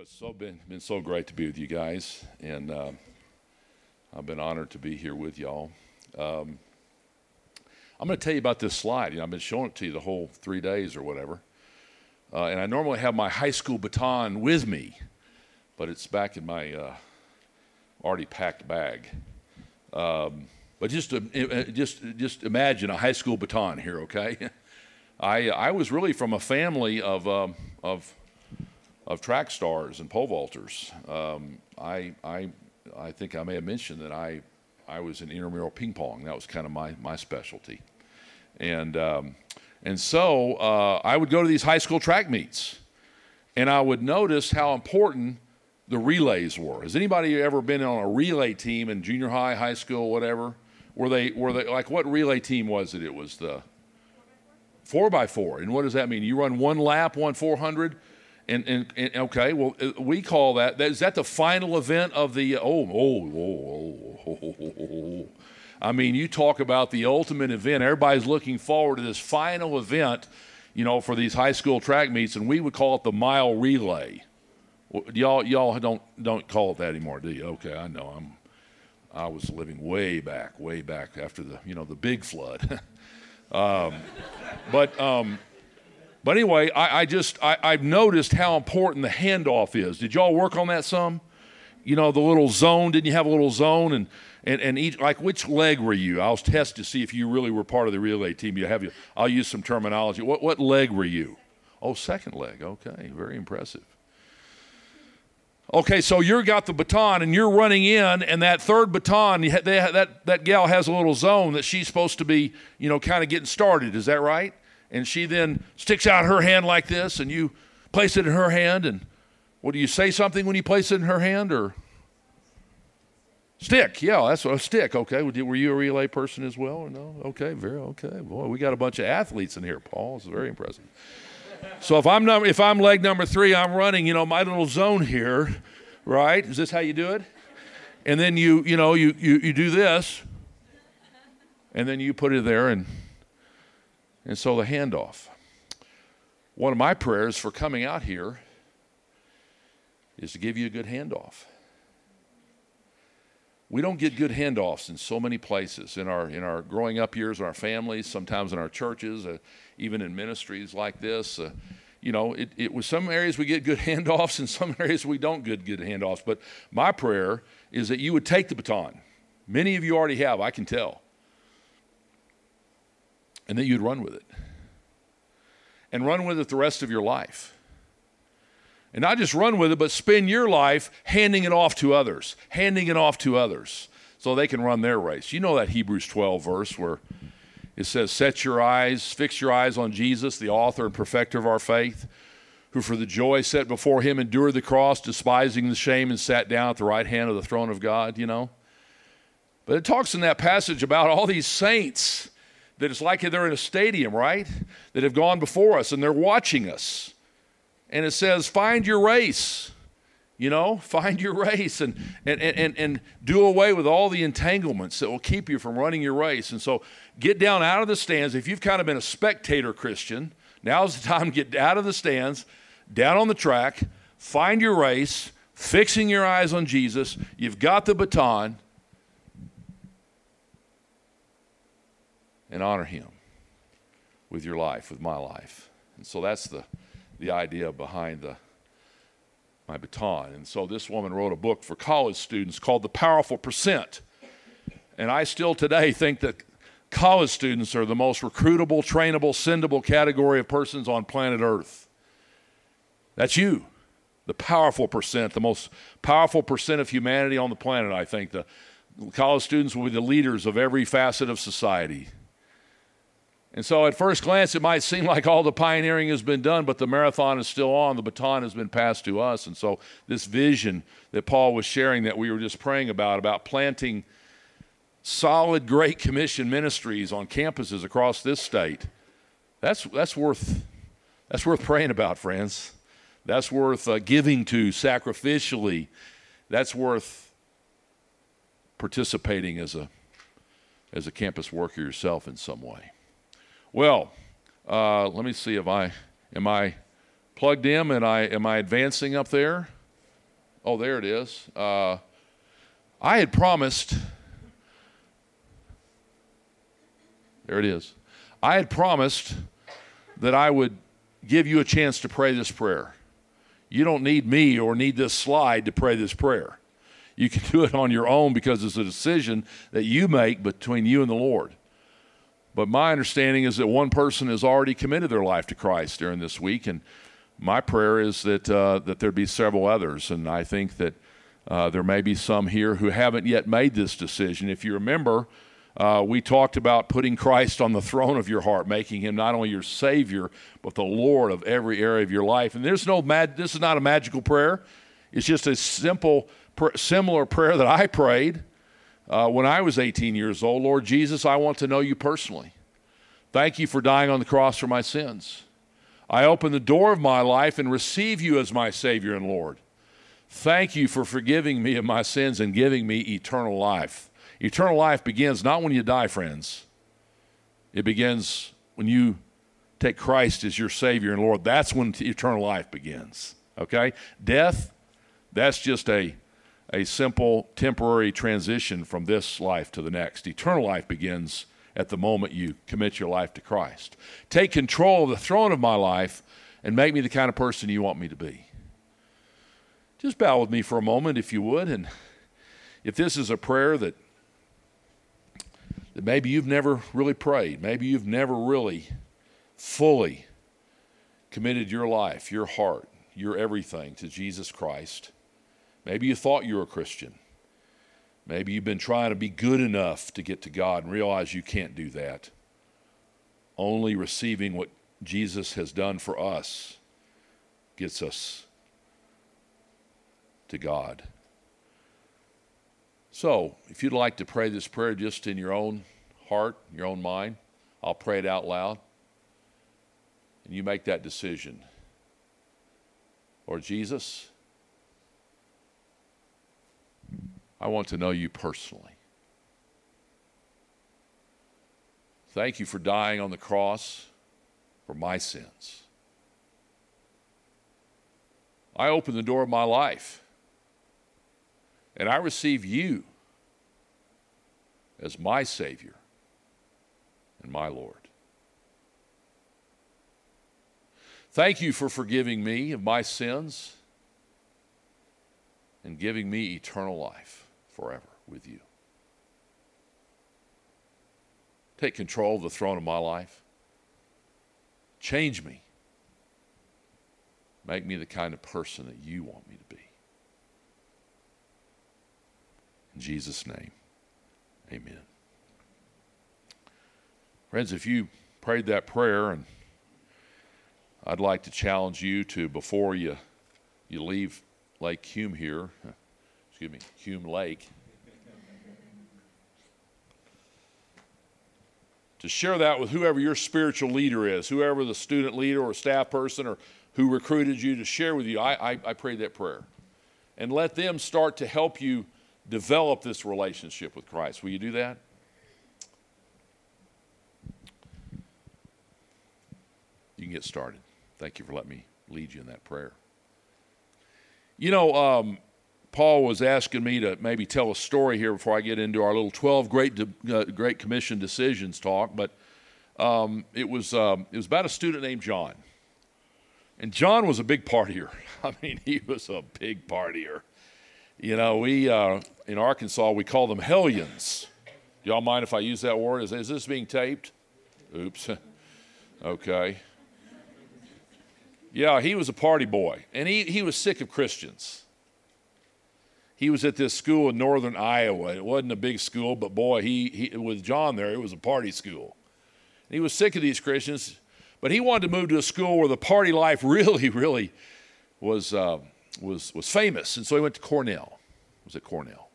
Well, it's so been been so great to be with you guys, and uh, I've been honored to be here with y'all. Um, I'm going to tell you about this slide. You know, I've been showing it to you the whole three days or whatever, uh, and I normally have my high school baton with me, but it's back in my uh, already packed bag. Um, but just uh, just just imagine a high school baton here, okay? I I was really from a family of um, of of track stars and pole vaulters. Um, I, I, I think I may have mentioned that I, I was in intramural ping pong. That was kind of my, my specialty. And, um, and so uh, I would go to these high school track meets, and I would notice how important the relays were. Has anybody ever been on a relay team in junior high, high school, whatever? Were they, were they like what relay team was it? It was the four by four. And what does that mean? You run one lap, one 400 and, and, and, okay, well, uh, we call that, that, is that the final event of the, oh, oh, oh, oh, oh, oh, I mean, you talk about the ultimate event. Everybody's looking forward to this final event, you know, for these high school track meets, and we would call it the mile relay. Y'all, y'all don't, don't call it that anymore, do you? Okay, I know. I'm, I was living way back, way back after the, you know, the big flood. um, but, um, but anyway, I, I just I, I've noticed how important the handoff is. Did y'all work on that some? You know, the little zone. Didn't you have a little zone and and, and each like which leg were you? I'll test to see if you really were part of the relay team. You have you. I'll use some terminology. What what leg were you? Oh, second leg. Okay, very impressive. Okay, so you're got the baton and you're running in, and that third baton, they, that that gal has a little zone that she's supposed to be, you know, kind of getting started. Is that right? And she then sticks out her hand like this, and you place it in her hand. And what do you say something when you place it in her hand, or stick? Yeah, that's a stick. Okay, were you a relay person as well, or no? Okay, very okay. Boy, we got a bunch of athletes in here, Paul. It's very impressive. So if I'm number, if I'm leg number three, I'm running, you know, my little zone here, right? Is this how you do it? And then you, you know, you you you do this, and then you put it there and and so the handoff. One of my prayers for coming out here is to give you a good handoff. We don't get good handoffs in so many places in our in our growing up years, in our families, sometimes in our churches, uh, even in ministries like this. Uh, you know, it, it was some areas we get good handoffs, and some areas we don't get good handoffs. But my prayer is that you would take the baton. Many of you already have, I can tell and that you'd run with it. And run with it the rest of your life. And not just run with it, but spend your life handing it off to others, handing it off to others so they can run their race. You know that Hebrews 12 verse where it says, Set your eyes, fix your eyes on Jesus, the author and perfecter of our faith, who for the joy set before him endured the cross, despising the shame, and sat down at the right hand of the throne of God, you know. But it talks in that passage about all these saints that it's like they're in a stadium, right? That have gone before us and they're watching us. And it says, find your race. You know, find your race and, and, and, and do away with all the entanglements that will keep you from running your race. And so get down out of the stands. If you've kind of been a spectator Christian, now's the time to get out of the stands, down on the track, find your race, fixing your eyes on Jesus. You've got the baton and honor him with your life, with my life. And so that's the, the idea behind the, my baton. And so this woman wrote a book for college students called The Powerful Percent. And I still today think that college students are the most recruitable, trainable, sendable category of persons on planet Earth. That's you, the powerful percent, the most powerful percent of humanity on the planet, I think. The college students will be the leaders of every facet of society. And so, at first glance, it might seem like all the pioneering has been done, but the marathon is still on. The baton has been passed to us. And so, this vision that Paul was sharing, that we were just praying about, about planting solid Great Commission ministries on campuses across this state, that's, that's, worth, that's worth praying about, friends. That's worth uh, giving to sacrificially. That's worth participating as a, as a campus worker yourself in some way. Well, uh, let me see if I am I plugged in and I am I advancing up there? Oh, there it is. Uh, I had promised. There it is. I had promised that I would give you a chance to pray this prayer. You don't need me or need this slide to pray this prayer. You can do it on your own because it's a decision that you make between you and the Lord. But my understanding is that one person has already committed their life to Christ during this week, and my prayer is that uh, that there be several others. And I think that uh, there may be some here who haven't yet made this decision. If you remember, uh, we talked about putting Christ on the throne of your heart, making him not only your Savior, but the Lord of every area of your life. And there's no mag- this is not a magical prayer. It's just a simple, pr- similar prayer that I prayed uh, when I was 18 years old. Lord Jesus, I want to know you personally. Thank you for dying on the cross for my sins. I open the door of my life and receive you as my Savior and Lord. Thank you for forgiving me of my sins and giving me eternal life. Eternal life begins not when you die, friends. It begins when you take Christ as your Savior and Lord. That's when eternal life begins. Okay? Death, that's just a, a simple temporary transition from this life to the next. Eternal life begins at the moment you commit your life to Christ. Take control of the throne of my life and make me the kind of person you want me to be. Just bow with me for a moment, if you would. And if this is a prayer that that maybe you've never really prayed. Maybe you've never really fully committed your life, your heart, your everything to Jesus Christ. Maybe you thought you were a Christian. Maybe you've been trying to be good enough to get to God and realize you can't do that. Only receiving what Jesus has done for us gets us to God. So, if you'd like to pray this prayer just in your own heart, your own mind, I'll pray it out loud. And you make that decision. Lord Jesus, I want to know you personally. Thank you for dying on the cross for my sins. I open the door of my life and I receive you as my Savior and my Lord. Thank you for forgiving me of my sins and giving me eternal life forever with you. Take control of the throne of my life. Change me. Make me the kind of person that you want me to be. In Jesus' name, amen. Friends, if you prayed that prayer, and I'd like to challenge you to, before you, you leave Lake Hume here, excuse me, Hume Lake, to share that with whoever your spiritual leader is, whoever the student leader or staff person or who recruited you to share with you. I, I, I prayed that prayer. And let them start to help you develop this relationship with Christ. Will you do that? You can get started. Thank you for letting me lead you in that prayer. You know, um, Paul was asking me to maybe tell a story here before I get into our little 12 great, uh, great commission decisions talk, but um, it, was, um, it was about a student named John. And John was a big partier. I mean, he was a big partier. You know, we uh, in Arkansas we call them hellions. Do y'all mind if I use that word? Is, is this being taped? Oops. okay. Yeah, he was a party boy, and he, he was sick of Christians. He was at this school in northern Iowa. It wasn't a big school, but boy, he, he with John there, it was a party school. And he was sick of these Christians, but he wanted to move to a school where the party life really, really was. Uh, was, was famous, and so he went to Cornell. Was at Cornell.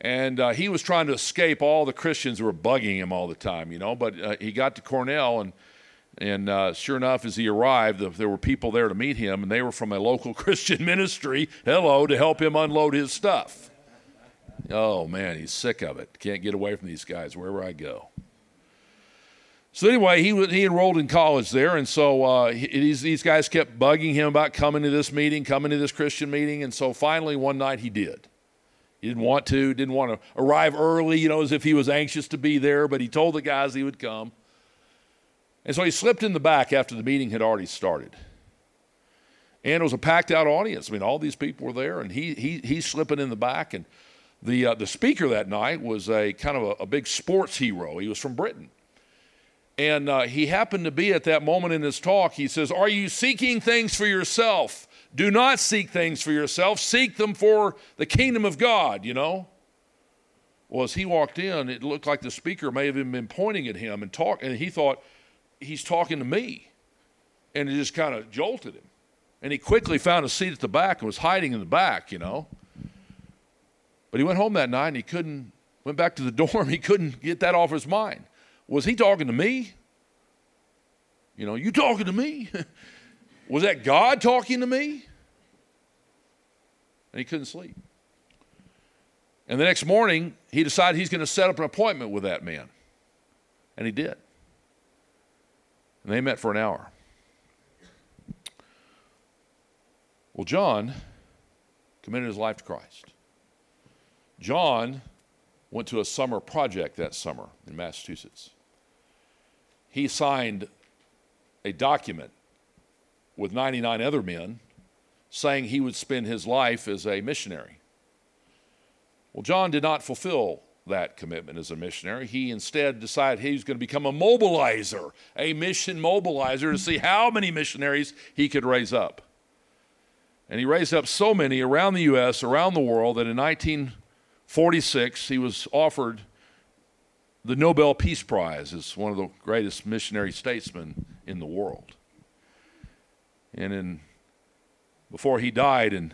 And uh, he was trying to escape all the Christians who were bugging him all the time, you know. But uh, he got to Cornell, and and uh, sure enough, as he arrived, there were people there to meet him, and they were from a local Christian ministry. Hello, to help him unload his stuff. Oh man, he's sick of it. Can't get away from these guys wherever I go. So anyway, he he enrolled in college there, and so uh, he, these these guys kept bugging him about coming to this meeting, coming to this Christian meeting, and so finally one night he did. He didn't want to, didn't want to arrive early, you know, as if he was anxious to be there, but he told the guys he would come. And so he slipped in the back after the meeting had already started. And it was a packed out audience. I mean, all these people were there, and he he he's slipping in the back. And the uh, the speaker that night was a kind of a, a big sports hero. He was from Britain. And uh, he happened to be at that moment in his talk. He says, Are you seeking things for yourself? Do not seek things for yourself, seek them for the kingdom of God, you know? Well, as he walked in, it looked like the speaker may have even been pointing at him and talk, and he thought, he's talking to me. And it just kind of jolted him. And he quickly found a seat at the back and was hiding in the back, you know. But he went home that night and he couldn't, went back to the dorm, he couldn't get that off his mind. Was he talking to me? You know, you talking to me? Was that God talking to me? And he couldn't sleep. And the next morning, he decided he's going to set up an appointment with that man. And he did. And they met for an hour. Well, John committed his life to Christ. John went to a summer project that summer in Massachusetts he signed a document with 99 other men saying he would spend his life as a missionary. Well, John did not fulfill that commitment as a missionary. He instead decided he was going to become a mobilizer, a mission mobilizer to see how many missionaries he could raise up. And he raised up so many around the U.S., around the world, that in 1946 he was offered the Nobel Peace Prize as one of the greatest missionary statesmen in the world. And in, before he died in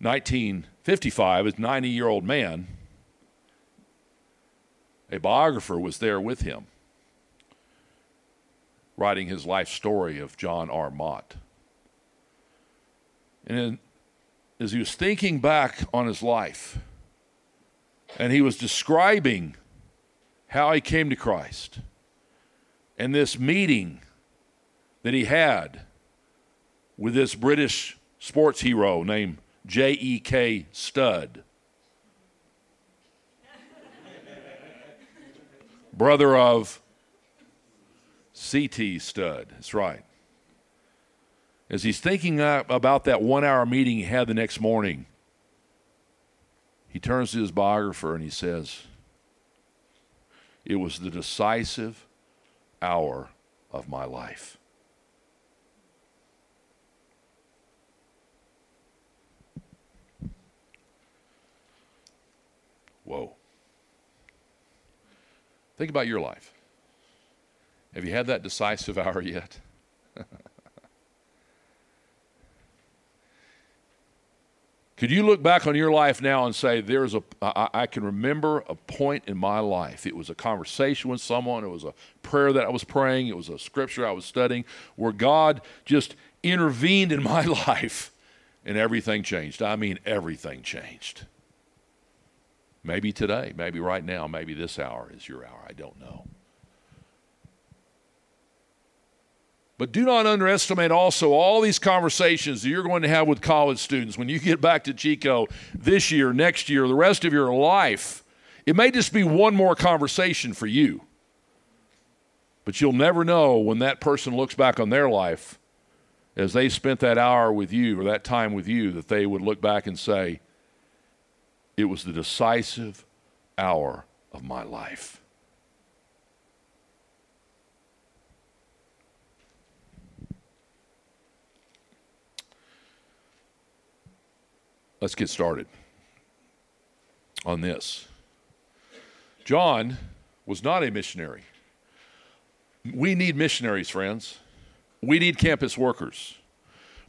1955, as 90 year old man, a biographer was there with him, writing his life story of John R. Mott. And in, as he was thinking back on his life, and he was describing how he came to Christ and this meeting that he had with this British sports hero named J.E.K. Studd. Brother of C.T. Studd. That's right. As he's thinking about that one hour meeting he had the next morning, he turns to his biographer and he says, it was the decisive hour of my life. Whoa. Think about your life. Have you had that decisive hour yet? Could you look back on your life now and say, there's a, I, I can remember a point in my life. It was a conversation with someone, it was a prayer that I was praying, it was a scripture I was studying, where God just intervened in my life and everything changed. I mean, everything changed. Maybe today, maybe right now, maybe this hour is your hour. I don't know. But do not underestimate also all these conversations that you're going to have with college students when you get back to Chico this year, next year, the rest of your life. It may just be one more conversation for you. But you'll never know when that person looks back on their life as they spent that hour with you or that time with you that they would look back and say, It was the decisive hour of my life. Let's get started on this. John was not a missionary. We need missionaries, friends. We need campus workers.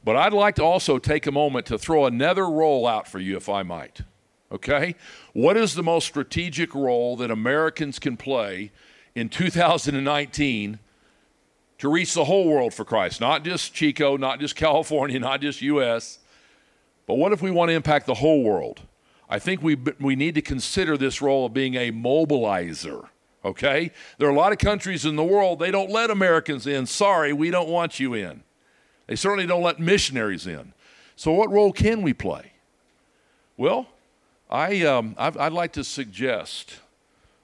But I'd like to also take a moment to throw another role out for you, if I might. Okay? What is the most strategic role that Americans can play in 2019 to reach the whole world for Christ? Not just Chico, not just California, not just U.S., but what if we want to impact the whole world? I think we, we need to consider this role of being a mobilizer, Okay? There are a lot of countries in the world, they don't let Americans in. Sorry, we don't want you in. They certainly don't let missionaries in. So, what role can we play? Well, I, um, I'd like to suggest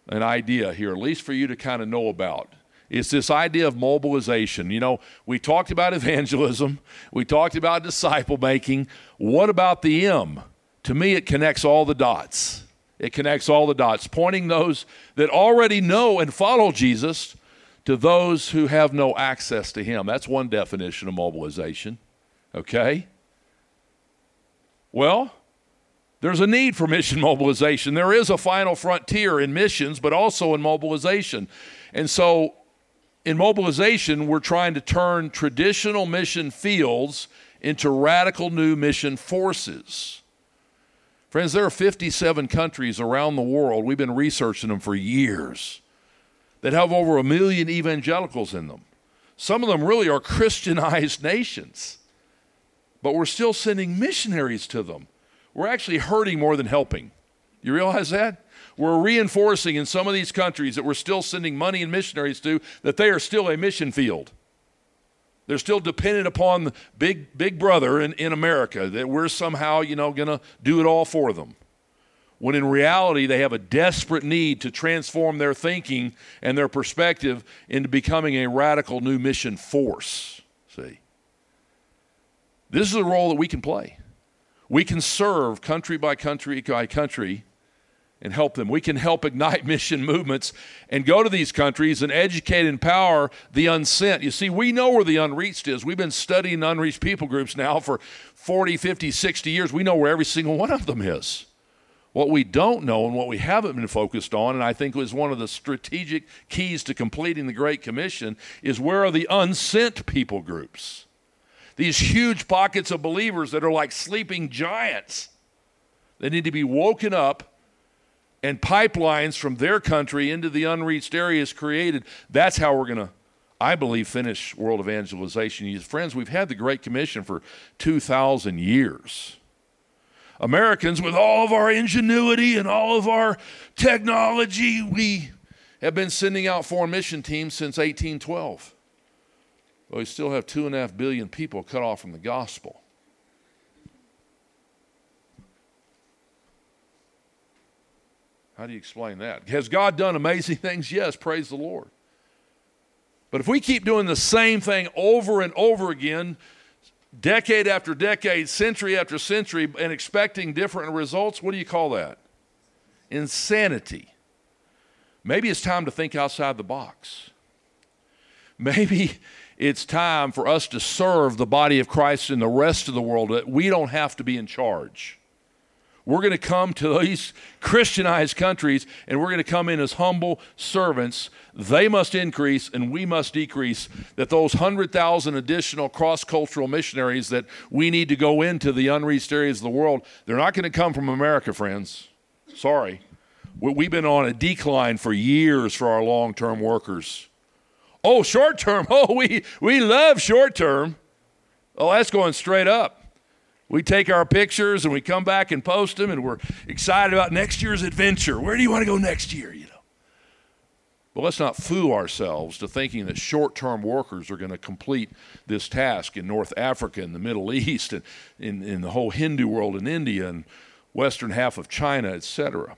an idea here, at least for you to kind of know about. It's this idea of mobilization. You know, we talked about evangelism, we talked about disciple making. What about the M? To me, it connects all the dots. It connects all the dots, pointing those that already know and follow Jesus to those who have no access to him. That's one definition of mobilization. Okay? Well, there's a need for mission mobilization. There is a final frontier in missions, but also in mobilization. And so, in mobilization, we're trying to turn traditional mission fields into radical new mission forces. Friends, there are 57 countries around the world, we've been researching them for years, that have over a million evangelicals in them. Some of them really are Christianized nations, but we're still sending missionaries to them we're actually hurting more than helping. You realize that? We're reinforcing in some of these countries that we're still sending money and missionaries to that they are still a mission field. They're still dependent upon the big big brother in, in America that we're somehow, you know, gonna do it all for them. When in reality they have a desperate need to transform their thinking and their perspective into becoming a radical new mission force. See. This is a role that we can play. We can serve country by country by country and help them. We can help ignite mission movements and go to these countries and educate and empower the unsent. You see, we know where the unreached is. We've been studying unreached people groups now for 40, 50, 60 years. We know where every single one of them is. What we don't know and what we haven't been focused on, and I think was one of the strategic keys to completing the Great Commission, is where are the unsent people groups? These huge pockets of believers that are like sleeping giants. They need to be woken up and pipelines from their country into the unreached areas created. That's how we're going to, I believe, finish world evangelization. Friends, we've had the Great Commission for 2,000 years. Americans, with all of our ingenuity and all of our technology, we have been sending out foreign mission teams since 1812. But we still have two and a half billion people cut off from the gospel. How do you explain that? Has God done amazing things? Yes, praise the Lord. But if we keep doing the same thing over and over again, decade after decade, century after century, and expecting different results, what do you call that? Insanity. Maybe it's time to think outside the box. Maybe it's time for us to serve the body of Christ in the rest of the world. That we don't have to be in charge. We're going to come to these Christianized countries and we're going to come in as humble servants. They must increase and we must decrease. That those 100,000 additional cross cultural missionaries that we need to go into the unreached areas of the world, they're not going to come from America, friends. Sorry. We've been on a decline for years for our long term workers. Oh, short term. Oh, we, we love short term. Oh, that's going straight up. We take our pictures and we come back and post them, and we're excited about next year's adventure. Where do you want to go next year? You know. But let's not fool ourselves to thinking that short term workers are going to complete this task in North Africa and the Middle East and in, in the whole Hindu world in India and western half of China, etc.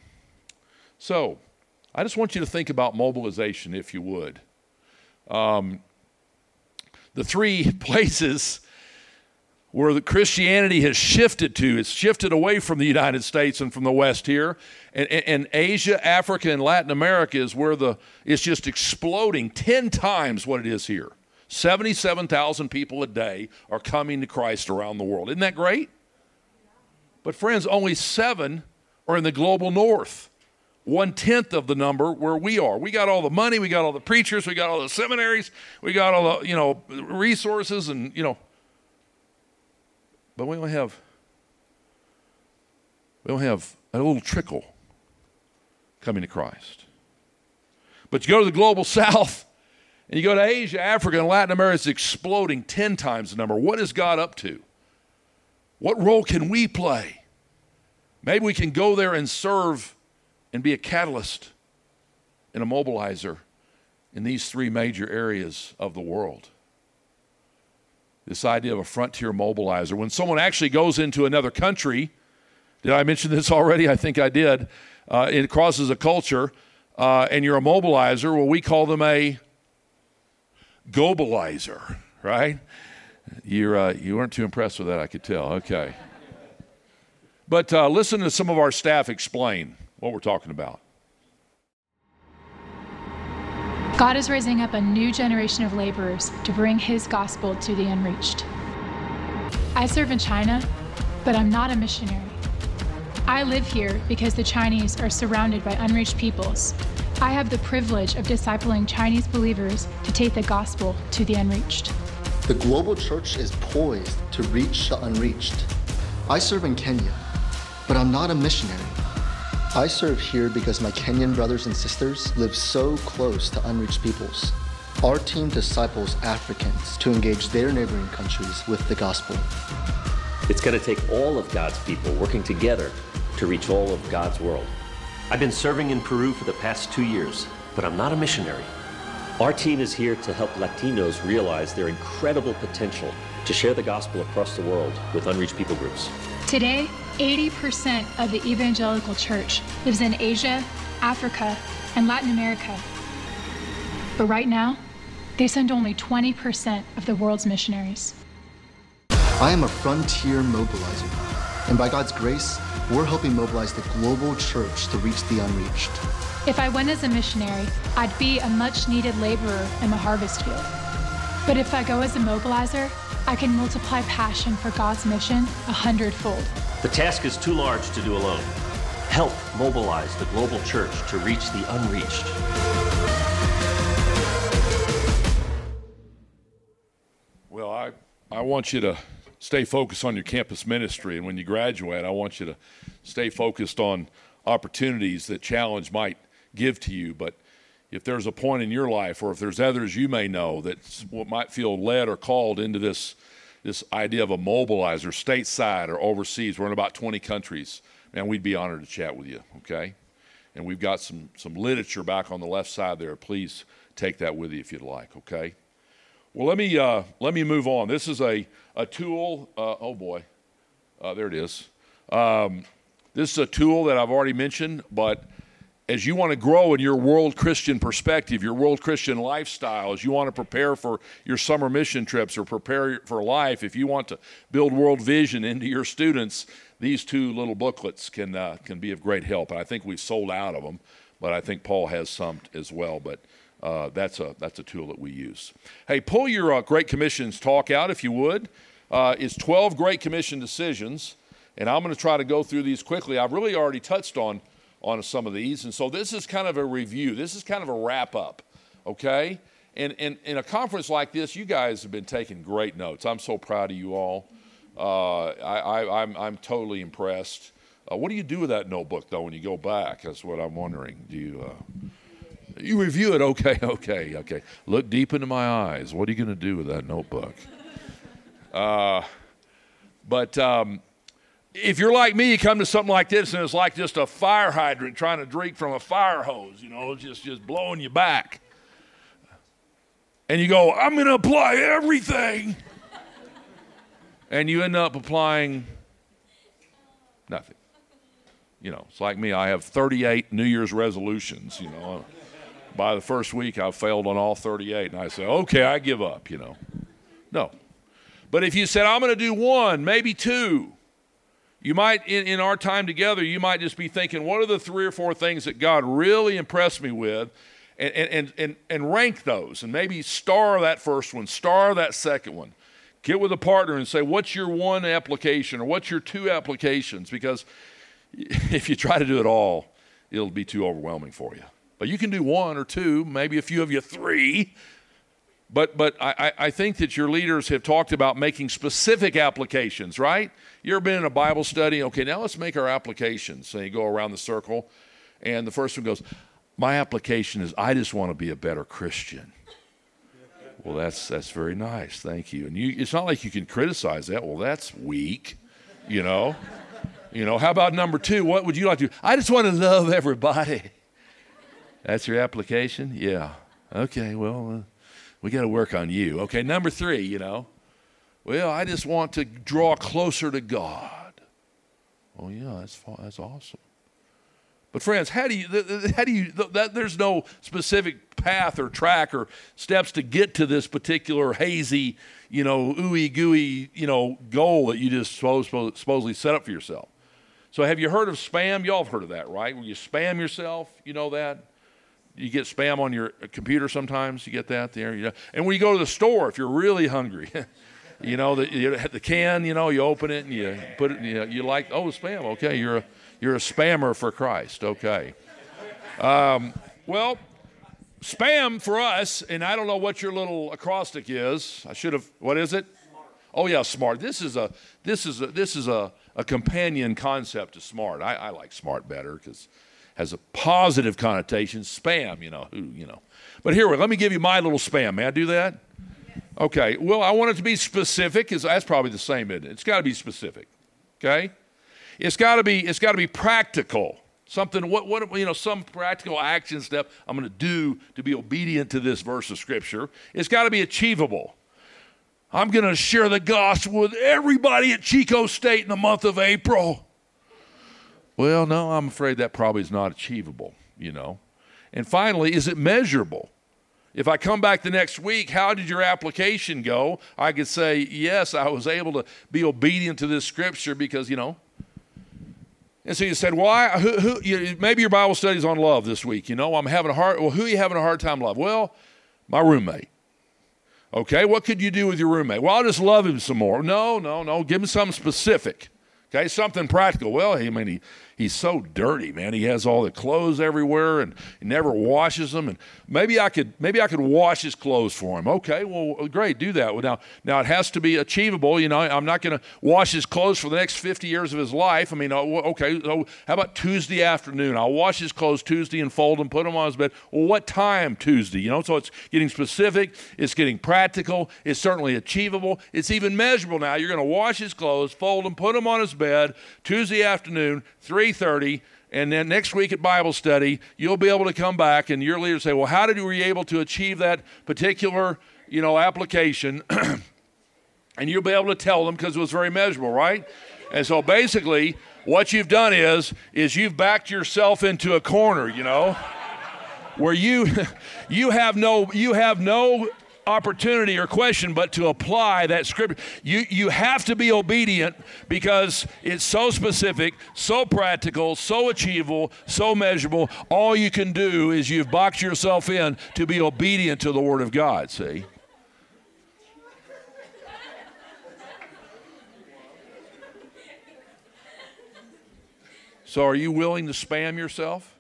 So, I just want you to think about mobilization, if you would. Um, the three places where the Christianity has shifted to. It's shifted away from the United States and from the West here. And, and, Asia, Africa, and Latin America is where the it's just exploding 10 times what it is here. 77,000 people a day are coming to Christ around the world. Isn't that great? But friends, only seven are in the global north one tenth of the number where we are. We got all the money, we got all the preachers, we got all the seminaries, we got all the you know resources, and you know, but we only have we only have a little trickle coming to Christ. But you go to the global south, and you go to Asia, Africa, and Latin America, it's exploding ten times the number. What is God up to? What role can we play? Maybe we can go there and serve and be a catalyst and a mobilizer in these three major areas of the world. This idea of a frontier mobilizer. When someone actually goes into another country, did I mention this already? I think I did. Uh, it crosses a culture, uh, and you're a mobilizer. Well, we call them a globalizer, right? You're, uh, you weren't too impressed with that, I could tell. Okay. But uh, listen to some of our staff explain what we're talking about. God is raising up a new generation of laborers to bring his gospel to the unreached. I serve in China, but I'm not a missionary. I live here because the Chinese are surrounded by unreached peoples. I have the privilege of discipling Chinese believers to take the gospel to the unreached. The global church is poised to reach the unreached. I serve in Kenya, but I'm not a missionary. I serve here because my Kenyan brothers and sisters live so close to unreached peoples. Our team disciples Africans to engage their neighboring countries with the gospel. It's going to take all of God's people working together to reach all of God's world. I've been serving in Peru for the past two years, but I'm not a missionary. Our team is here to help Latinos realize their incredible potential to share the gospel across the world with unreached people groups. Today, 80% of the evangelical church lives in Asia, Africa, and Latin America. But right now, they send only 20% of the world's missionaries. I am a frontier mobilizer, and by God's grace, we're helping mobilize the global church to reach the unreached. If I went as a missionary, I'd be a much needed laborer in the harvest field. But if I go as a mobilizer, I can multiply passion for God's mission a hundredfold. The task is too large to do alone. Help mobilize the global church to reach the unreached. Well, I, I want you to stay focused on your campus ministry. And when you graduate, I want you to stay focused on opportunities that challenge might give to you. But if there's a point in your life, or if there's others you may know that might feel led or called into this this idea of a mobilizer, stateside or overseas, we're in about 20 countries. Man, we'd be honored to chat with you. Okay, and we've got some some literature back on the left side there. Please take that with you if you'd like. Okay. Well, let me uh, let me move on. This is a a tool. Uh, oh boy, uh, there it is. Um, this is a tool that I've already mentioned, but as you want to grow in your world Christian perspective, your world Christian lifestyle, as you want to prepare for your summer mission trips or prepare for life, if you want to build world vision into your students, these two little booklets can uh, can be of great help. And I think we've sold out of them, but I think Paul has some as well. But uh, that's a that's a tool that we use. Hey, pull your uh, Great Commissions talk out if you would. Uh, it's 12 Great Commission decisions, and I'm going to try to go through these quickly. I've really already touched on on some of these. And so this is kind of a review. This is kind of a wrap up, okay? And, in a conference like this, you guys have been taking great notes. I'm so proud of you all. Uh, I, I, I'm, I'm totally impressed. Uh, what do you do with that notebook, though, when you go back? That's what I'm wondering. Do you, uh, you review it? Okay, okay, okay. Look deep into my eyes. What are you going to do with that notebook? Uh, but um, if you're like me, you come to something like this and it's like just a fire hydrant trying to drink from a fire hose, you know, it's just, just blowing you back. And you go, I'm going to apply everything. and you end up applying nothing. You know, it's like me. I have 38 New Year's resolutions, you know. By the first week, I've failed on all 38. And I say, okay, I give up, you know. No. But if you said, I'm going to do one, maybe two, you might, in, in our time together, you might just be thinking, what are the three or four things that God really impressed me with? And, and, and, and rank those and maybe star that first one, star that second one. Get with a partner and say, what's your one application or what's your two applications? Because if you try to do it all, it'll be too overwhelming for you. But you can do one or two, maybe a few of you three, but, but I, I think that your leaders have talked about making specific applications, right? You ever been in a Bible study? Okay, now let's make our applications. So you go around the circle, and the first one goes, My application is I just want to be a better Christian. Well, that's, that's very nice. Thank you. And you, it's not like you can criticize that. Well, that's weak, you know? You know, how about number two? What would you like to do? I just want to love everybody. That's your application? Yeah. Okay, well, uh, we got to work on you. Okay, number three, you know. Well, I just want to draw closer to God. Oh, yeah, that's, that's awesome. But friends, how do you? How do you? That, there's no specific path or track or steps to get to this particular hazy, you know, ooey gooey, you know, goal that you just supposedly set up for yourself. So, have you heard of spam? Y'all have heard of that, right? Where you spam yourself. You know that. You get spam on your computer sometimes. You get that there. You know? And when you go to the store, if you're really hungry. you know the, the can you know you open it and you put it you, know, you like oh spam okay you're a you're a spammer for Christ. Okay. Um, well, spam for us, and I don't know what your little acrostic is. I should have. What is it? Oh yeah, smart. This is a this is a this is a, a companion concept to smart. I, I like smart better because has a positive connotation. Spam, you know, who you know. But here, let me give you my little spam. May I do that? Okay. Well, I want it to be specific. Because that's probably the same, isn't it? It's got to be specific. Okay. It's got to be it's got to be practical. Something what what you know some practical action step I'm going to do to be obedient to this verse of scripture. It's got to be achievable. I'm going to share the gospel with everybody at Chico State in the month of April. Well, no, I'm afraid that probably is not achievable, you know. And finally, is it measurable? If I come back the next week, how did your application go? I could say, yes, I was able to be obedient to this scripture because, you know, and so you said, "Why? Who, who, you, maybe your Bible study's on love this week. You know, I'm having a hard. Well, who are you having a hard time love? Well, my roommate. Okay, what could you do with your roommate? Well, I'll just love him some more. No, no, no. Give him something specific. Okay, something practical. Well, I mean, he, he's so dirty, man. He has all the clothes everywhere and he never washes them. And maybe I could maybe I could wash his clothes for him. Okay, well, great, do that. Well, now now it has to be achievable. You know, I'm not going to wash his clothes for the next 50 years of his life. I mean, uh, okay, so how about Tuesday afternoon? I'll wash his clothes Tuesday and fold them, put them on his bed. Well, what time Tuesday? You know, so it's getting specific. It's getting practical. It's certainly achievable. It's even measurable. Now you're going to wash his clothes, fold them, put them on his bed Tuesday afternoon, 3:30 and then next week at Bible study, you'll be able to come back and your leader say, "Well, how did you we able to achieve that particular, you know, application?" and you'll be able to tell them because it was very measurable, right? And so basically, what you've done is is you've backed yourself into a corner, you know, where you you have no you have no opportunity or question but to apply that scripture. You, you have to be obedient because it's so specific, so practical, so achievable, so measurable. All you can do is you've boxed yourself in to be obedient to the Word of God, see? So, are you willing to spam yourself?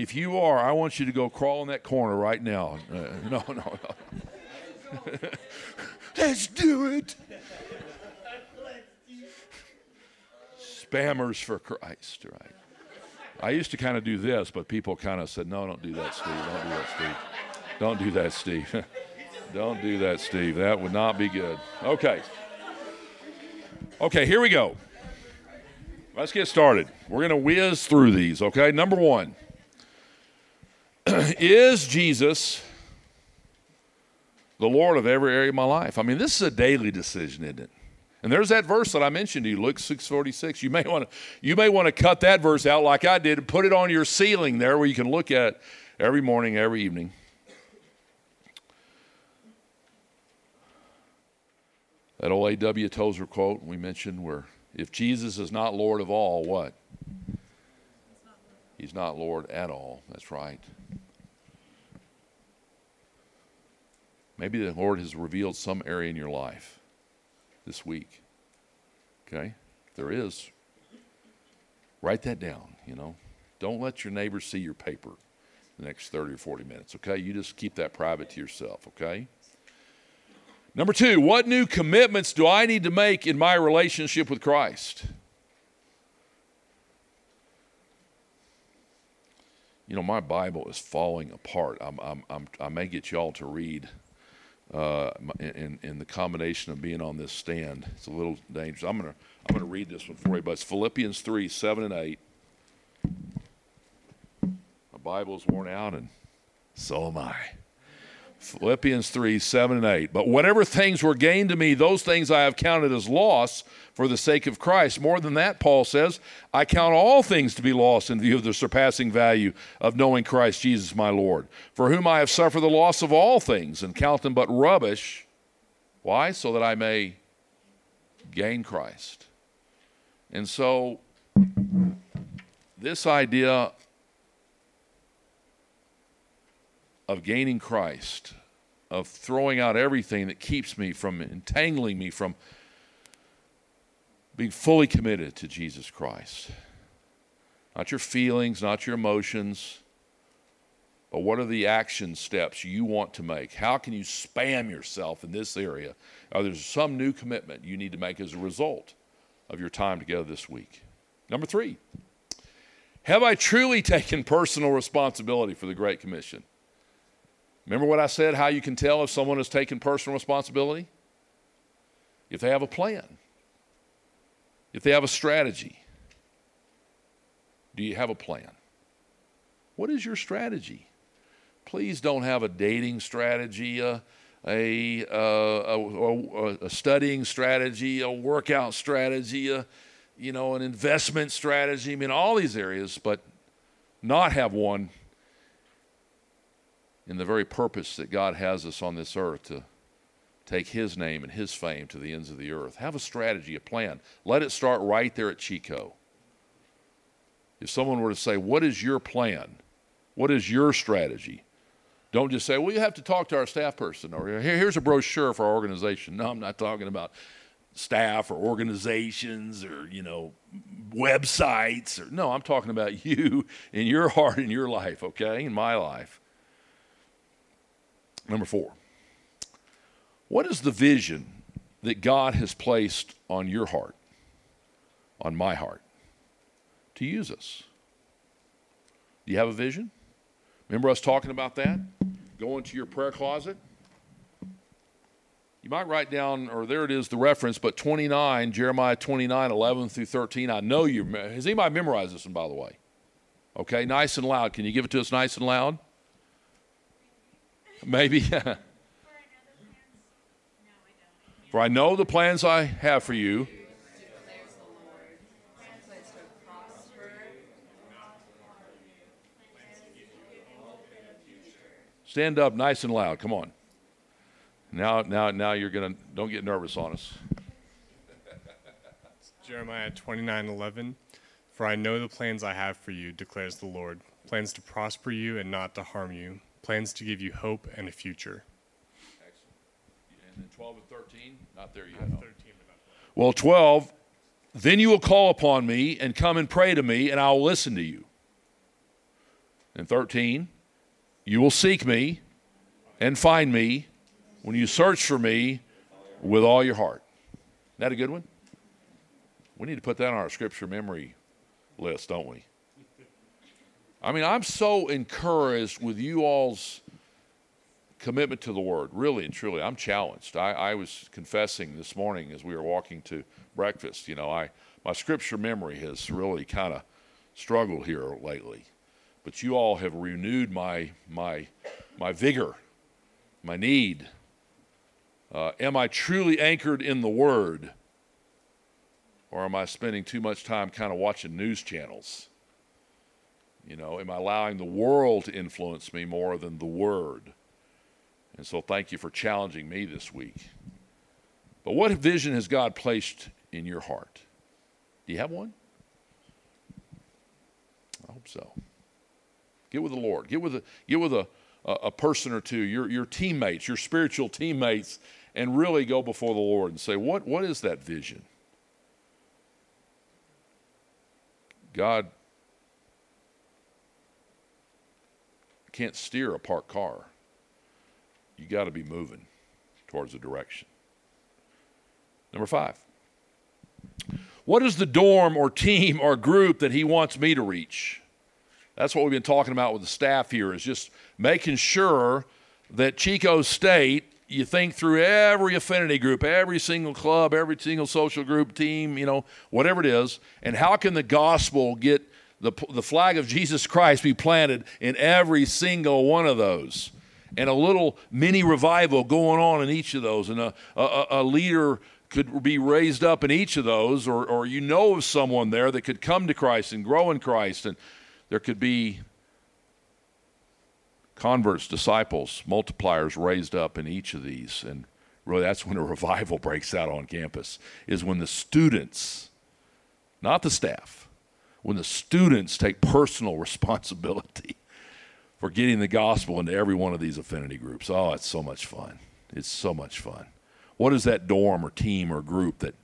If you are, I want you to go crawl in that corner right now. Uh, no, no, no. Let's do it. Spammers for Christ, right? I used to kind of do this, but people kind of said, no, don't do that, Steve. Don't do that, Steve. Don't do that, Steve. don't do that, Steve. That would not be good. Okay. Okay, here we go. Let's get started. We're going to whiz through these, okay? Number one Is Jesus the Lord of every area of my life. I mean, this is a daily decision, isn't it? And there's that verse that I mentioned to you, Luke 6:46. You may want to you may want to cut that verse out like I did and put it on your ceiling there where you can look at every morning, every evening. That old A.W. Tozer quote we mentioned where if Jesus is not Lord of all, what? He's not Lord at all. That's right. Maybe the Lord has revealed some area in your life this week. Okay? There is, write that down, you know. Don't let your neighbors see your paper the next 30 or 40 minutes, okay? You just keep that private to yourself, okay? Number two, what new commitments do I need to make in my relationship with Christ? You know, my Bible is falling apart. I'm, I'm, I'm, i may get y'all to read uh, in, in the combination of being on this stand. It's a little dangerous. I'm to I'm gonna read this one for you, but it's Philippians 3 7 and 8. My Bible's worn out, and so am I. Philippians 3 7 and 8. But whatever things were gained to me, those things I have counted as loss for the sake of Christ. More than that, Paul says, I count all things to be lost in view of the surpassing value of knowing Christ Jesus my Lord, for whom I have suffered the loss of all things and count them but rubbish. Why? So that I may gain Christ. And so, this idea of gaining Christ, of throwing out everything that keeps me from entangling me from being fully committed to Jesus Christ. Not your feelings, not your emotions, but what are the action steps you want to make? How can you spam yourself in this area? Are there some new commitment you need to make as a result of your time together this week? Number three, have I truly taken personal responsibility for the Great Commission? Remember what I said, how you can tell if someone has taken personal responsibility? If they have a plan, if they have a strategy. Do you have a plan? What is your strategy? Please don't have a dating strategy, a, a, a, a studying strategy, a workout strategy, a, you know, an investment strategy. I mean, all these areas, but not have one in the very purpose that God has us on this earth to take His name and His fame to the ends of the earth. Have a strategy, a plan. Let it start right there at Chico. If someone were to say, What is your plan? What is your strategy? Don't just say, Well, you have to talk to our staff person, or here's a brochure for our organization. No, I'm not talking about staff or organizations or you know websites or no i'm talking about you in your heart in your life okay in my life Number four, what is the vision that God has placed on your heart, on my heart, to use us? Do you have a vision? Remember us talking about that? Go into your prayer closet. You might write down, or there it is, the reference, but 29, Jeremiah 29, 11 through 13. I know you. Has anybody memorized this one, by the way? Okay, nice and loud. Can you give it to us nice and loud? Maybe. for I know the plans I have for you. Stand up nice and loud. Come on. Now, now, now you're going to, don't get nervous on us. Jeremiah 29 11. For I know the plans I have for you, declares the Lord plans to prosper you and not to harm you, plans to give you hope and a future. Excellent. And then 12 and 13, not there yet. 13, well, 12, then you will call upon me and come and pray to me, and I will listen to you. And 13, you will seek me and find me when you search for me with all your heart. Isn't that a good one? We need to put that on our scripture memory list, don't we? I mean, I'm so encouraged with you all's commitment to the word, really and truly. I'm challenged. I, I was confessing this morning as we were walking to breakfast. You know, I my scripture memory has really kind of struggled here lately, but you all have renewed my my my vigor, my need. Uh, am I truly anchored in the Word, or am I spending too much time kind of watching news channels? You know, am I allowing the world to influence me more than the Word? And so thank you for challenging me this week. But what vision has God placed in your heart? Do you have one? I hope so. Get with the Lord. Get with a, get with a, a, a person or two, your, your teammates, your spiritual teammates, and really go before the Lord and say, what, what is that vision? God, can't steer a parked car. You got to be moving towards a direction. Number five. What is the dorm or team or group that he wants me to reach? That's what we've been talking about with the staff here is just making sure that Chico State, you think through every affinity group, every single club, every single social group, team, you know, whatever it is, and how can the gospel get the, the flag of Jesus Christ be planted in every single one of those. And a little mini revival going on in each of those. And a, a, a leader could be raised up in each of those, or, or you know of someone there that could come to Christ and grow in Christ. And there could be converts, disciples, multipliers raised up in each of these. And really, that's when a revival breaks out on campus, is when the students, not the staff, when the students take personal responsibility for getting the gospel into every one of these affinity groups. Oh, it's so much fun. It's so much fun. What is that dorm or team or group that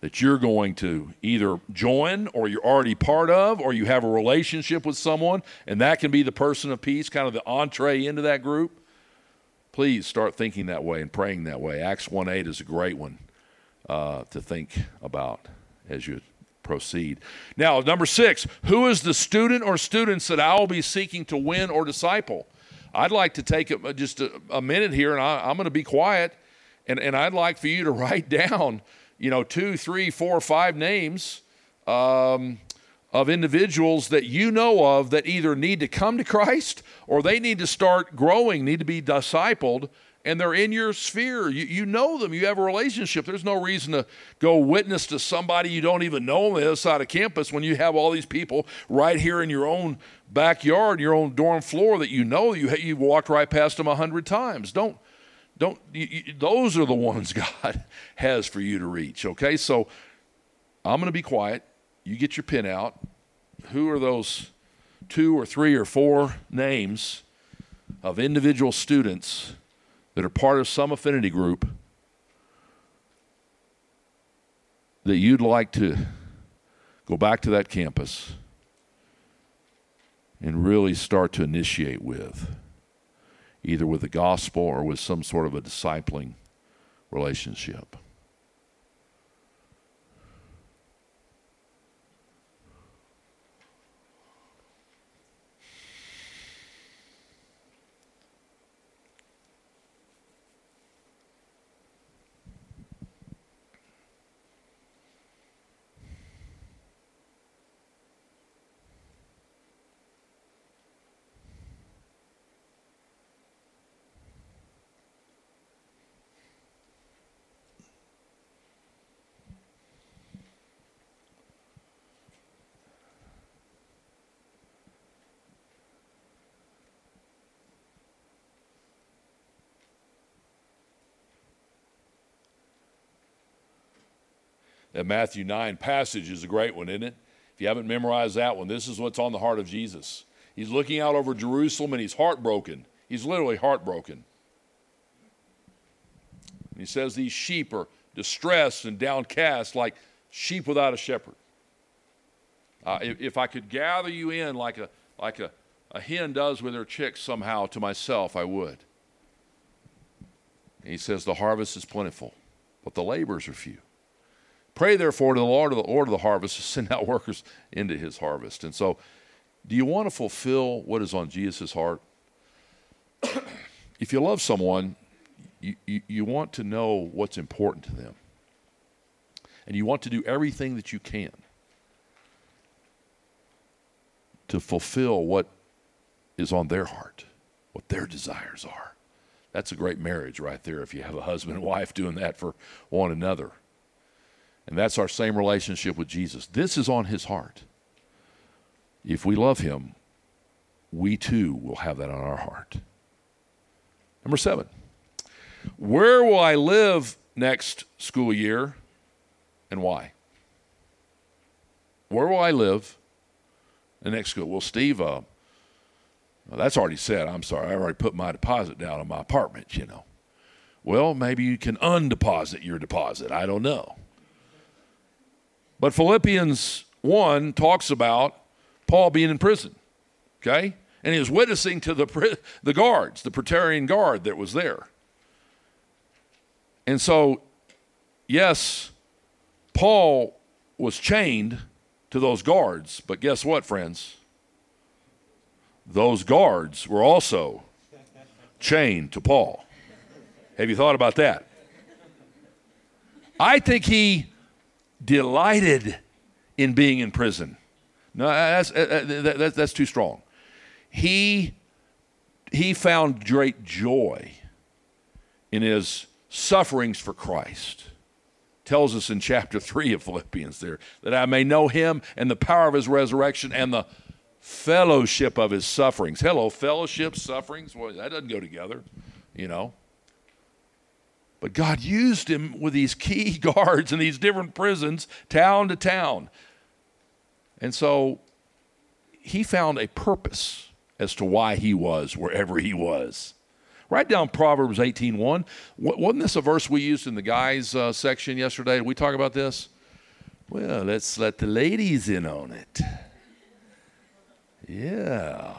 that you're going to either join or you're already part of or you have a relationship with someone and that can be the person of peace, kind of the entree into that group? Please start thinking that way and praying that way. Acts 1 8 is a great one uh, to think about as you proceed. Now, number six, who is the student or students that I will be seeking to win or disciple? I'd like to take just a, a, minute here, and I, am going to be quiet, and, and I'd like for you to write down, you know, two, three, four, five names um, of individuals that you know of that either need to come to Christ or they need to start growing, need to be discipled and they're in your sphere. You, you know them, you have a relationship. There's no reason to go witness to somebody you don't even know on the other side of campus when you have all these people right here in your own backyard, your own dorm floor that you know you, you've walked right past them a hundred times. Don't, don't, you, you, those are the ones God has for you to reach, okay? So I'm going to be quiet. You get your pen out. Who are those two or three or four names of individual students? That are part of some affinity group that you'd like to go back to that campus and really start to initiate with, either with the gospel or with some sort of a discipling relationship. That Matthew 9 passage is a great one, isn't it? If you haven't memorized that one, this is what's on the heart of Jesus. He's looking out over Jerusalem and he's heartbroken. He's literally heartbroken. And he says these sheep are distressed and downcast like sheep without a shepherd. Uh, if, if, I could gather you in like a, like a, a hen does with her chicks somehow to myself, I would. And he says, The harvest is plentiful, but the labors are few. Pray therefore to the Lord of the Lord of the harvest to send out workers into his harvest. And so, do you want to fulfill what is on Jesus' heart? if you love someone, you, you, you want to know what's important to them. And you want to do everything that you can to fulfill what is on their heart, what their desires are. That's a great marriage right there if you have a husband and wife doing that for one another. And that's our same relationship with Jesus. This is on his heart. If we love him, we too will have that on our heart. Number seven, where will I live next school year and why? Where will I live the next school? Well, Steve, uh, well, that's already said. I'm sorry. I already put my deposit down on my apartment, you know. Well, maybe you can undeposit your deposit. I don't know. But Philippians 1 talks about Paul being in prison, okay? And he was witnessing to the, the guards, the Praetorian guard that was there. And so, yes, Paul was chained to those guards, but guess what, friends? Those guards were also chained to Paul. Have you thought about that? I think he delighted in being in prison. No, that's, uh, that, that, that's too strong. He, he found great joy in his sufferings for Christ. Tells us in chapter 3 of Philippians there that I may know him and the power of his resurrection and the fellowship of his sufferings. Hello, fellowship, sufferings. Well, that doesn't go together, you know. But God used him with these key guards in these different prisons, town to town. And so he found a purpose as to why he was wherever he was. Write down Proverbs 18.1. Wasn't this a verse we used in the guys uh, section yesterday? Did we talk about this? Well, let's let the ladies in on it. Yeah.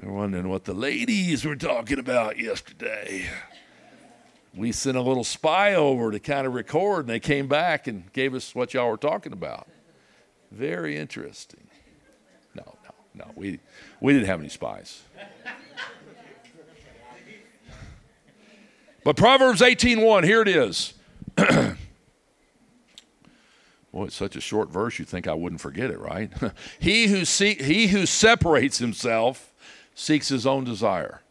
We were wondering what the ladies were talking about yesterday. We sent a little spy over to kind of record, and they came back and gave us what y'all were talking about. Very interesting. No, no, no. We, we didn't have any spies. But Proverbs 18:1, here it is. Boy, it's such a short verse, you think I wouldn't forget it, right? he, who see, he who separates himself seeks his own desire.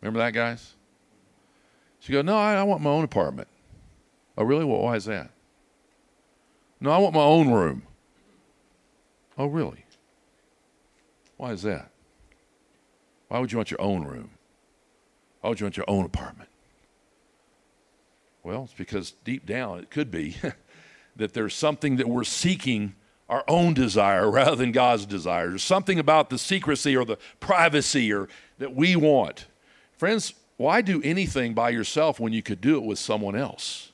Remember that, guys? So you go, no, I, I want my own apartment. Oh, really? Well, why is that? No, I want my own room. Oh, really? Why is that? Why would you want your own room? Why would you want your own apartment? Well, it's because deep down it could be that there's something that we're seeking our own desire rather than God's desire. There's something about the secrecy or the privacy or that we want. Friends, why do anything by yourself when you could do it with someone else?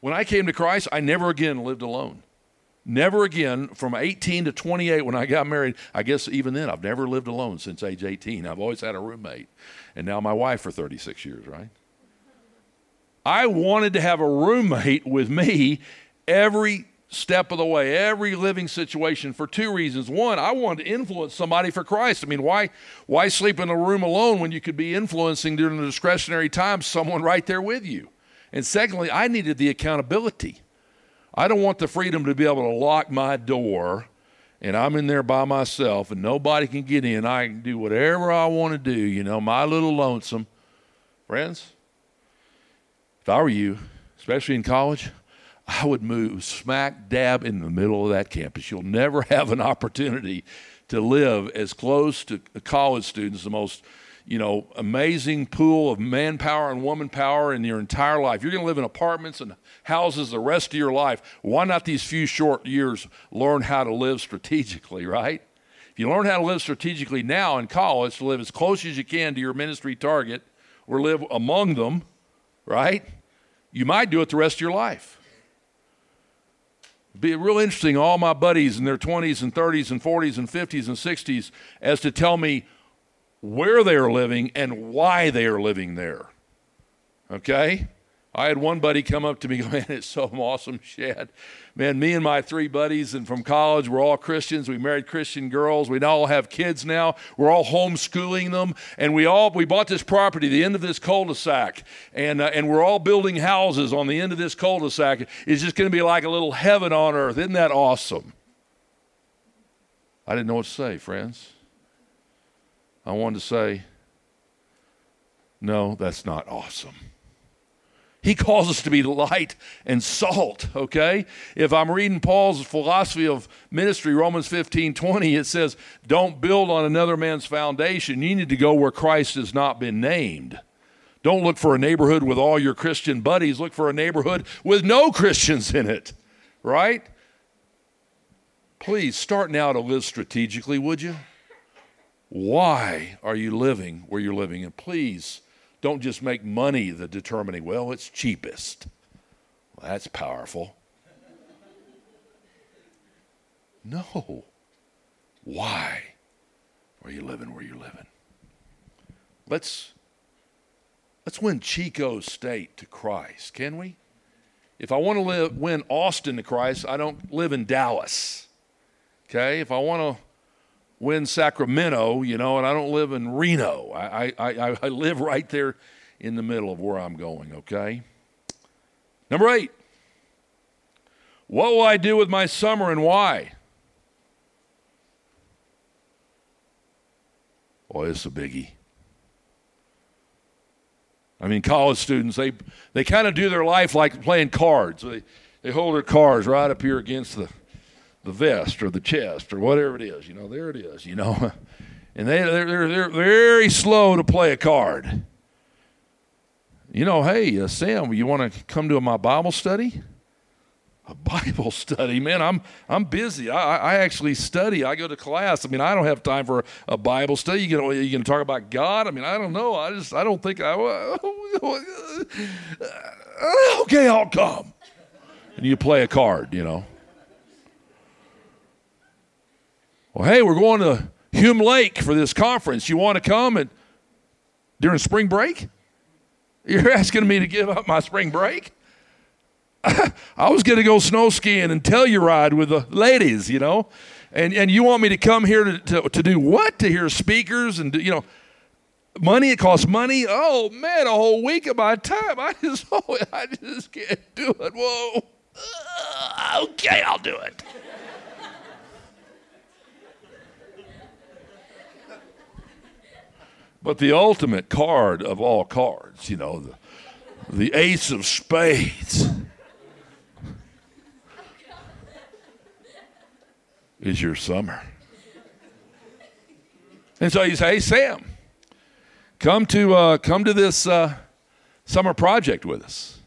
When I came to Christ, I never again lived alone. Never again, from 18 to 28 when I got married, I guess even then, I've never lived alone since age 18. I've always had a roommate. And now my wife for 36 years, right? I wanted to have a roommate with me every step of the way, every living situation for two reasons. One, I wanted to influence somebody for Christ. I mean, why, why sleep in a room alone when you could be influencing during the discretionary time someone right there with you? And secondly, I needed the accountability. I don't want the freedom to be able to lock my door and I'm in there by myself and nobody can get in. I can do whatever I want to do, you know, my little lonesome. Friends, if I were you, especially in college, I would move smack dab in the middle of that campus. You'll never have an opportunity to live as close to college students, the most you know, amazing pool of manpower and woman power in your entire life. You're going to live in apartments and houses the rest of your life. Why not these few short years learn how to live strategically, right? If you learn how to live strategically now in college, to live as close as you can to your ministry target or live among them, right? You might do it the rest of your life. Be real interesting, all my buddies in their 20s and 30s and 40s and 50s and 60s, as to tell me where they are living and why they are living there. Okay? I had one buddy come up to me, man, it's so awesome, Shad. Man, me and my three buddies and from college, we're all Christians. We married Christian girls. We now all have kids now. We're all homeschooling them, and we all we bought this property, the end of this cul-de-sac, and uh, and we're all building houses on the end of this cul-de-sac. It's just going to be like a little heaven on earth. Isn't that awesome? I didn't know what to say, friends. I wanted to say, no, that's not awesome. He calls us to be light and salt, okay? If I'm reading Paul's philosophy of ministry, Romans 15 20, it says, Don't build on another man's foundation. You need to go where Christ has not been named. Don't look for a neighborhood with all your Christian buddies. Look for a neighborhood with no Christians in it, right? Please start now to live strategically, would you? Why are you living where you're living? And please don't just make money the determining, well, it's cheapest. Well, that's powerful. No. Why are you living where you're living? Let's let's win Chico State to Christ, can we? If I want to live, win Austin to Christ, I don't live in Dallas. Okay? If I want to win Sacramento, you know, and I don't live in Reno. I, I, I, live right there in the middle of where I'm going, okay? Number eight, what will I do with my summer and why? Boy, it's a biggie. I mean, college students, they, they kind of do their life like playing cards. They, they hold their cards right up here against the – the vest or the chest or whatever it is. You know, there it is, you know. And they, they're, they're, they're very slow to play a card. You know, hey, uh, Sam, you want to come to my Bible study? A Bible study, man. I'm I'm busy. I, I actually study. I go to class. I mean, I don't have time for a, a Bible study. You can you can talk about God. I mean, I don't know. I just I don't think I. okay, I'll come. And you play a card, you know. Well, hey, we're going to Hume Lake for this conference. You want to come and during spring break? You're asking me to give up my spring break? I was going to go snow skiing and Telluride with the ladies, you know. And, and you want me to come here to, to, to do what? To hear speakers and, do, you know, money. It costs money. Oh, man, a whole week of my time. I just, oh, I just can't do it. Whoa. Uh, okay, I'll do it. But the ultimate card of all cards, you know, the, the ace of spades, is your summer. And so you say, hey, Sam, come to, uh, come to this uh, summer project with us.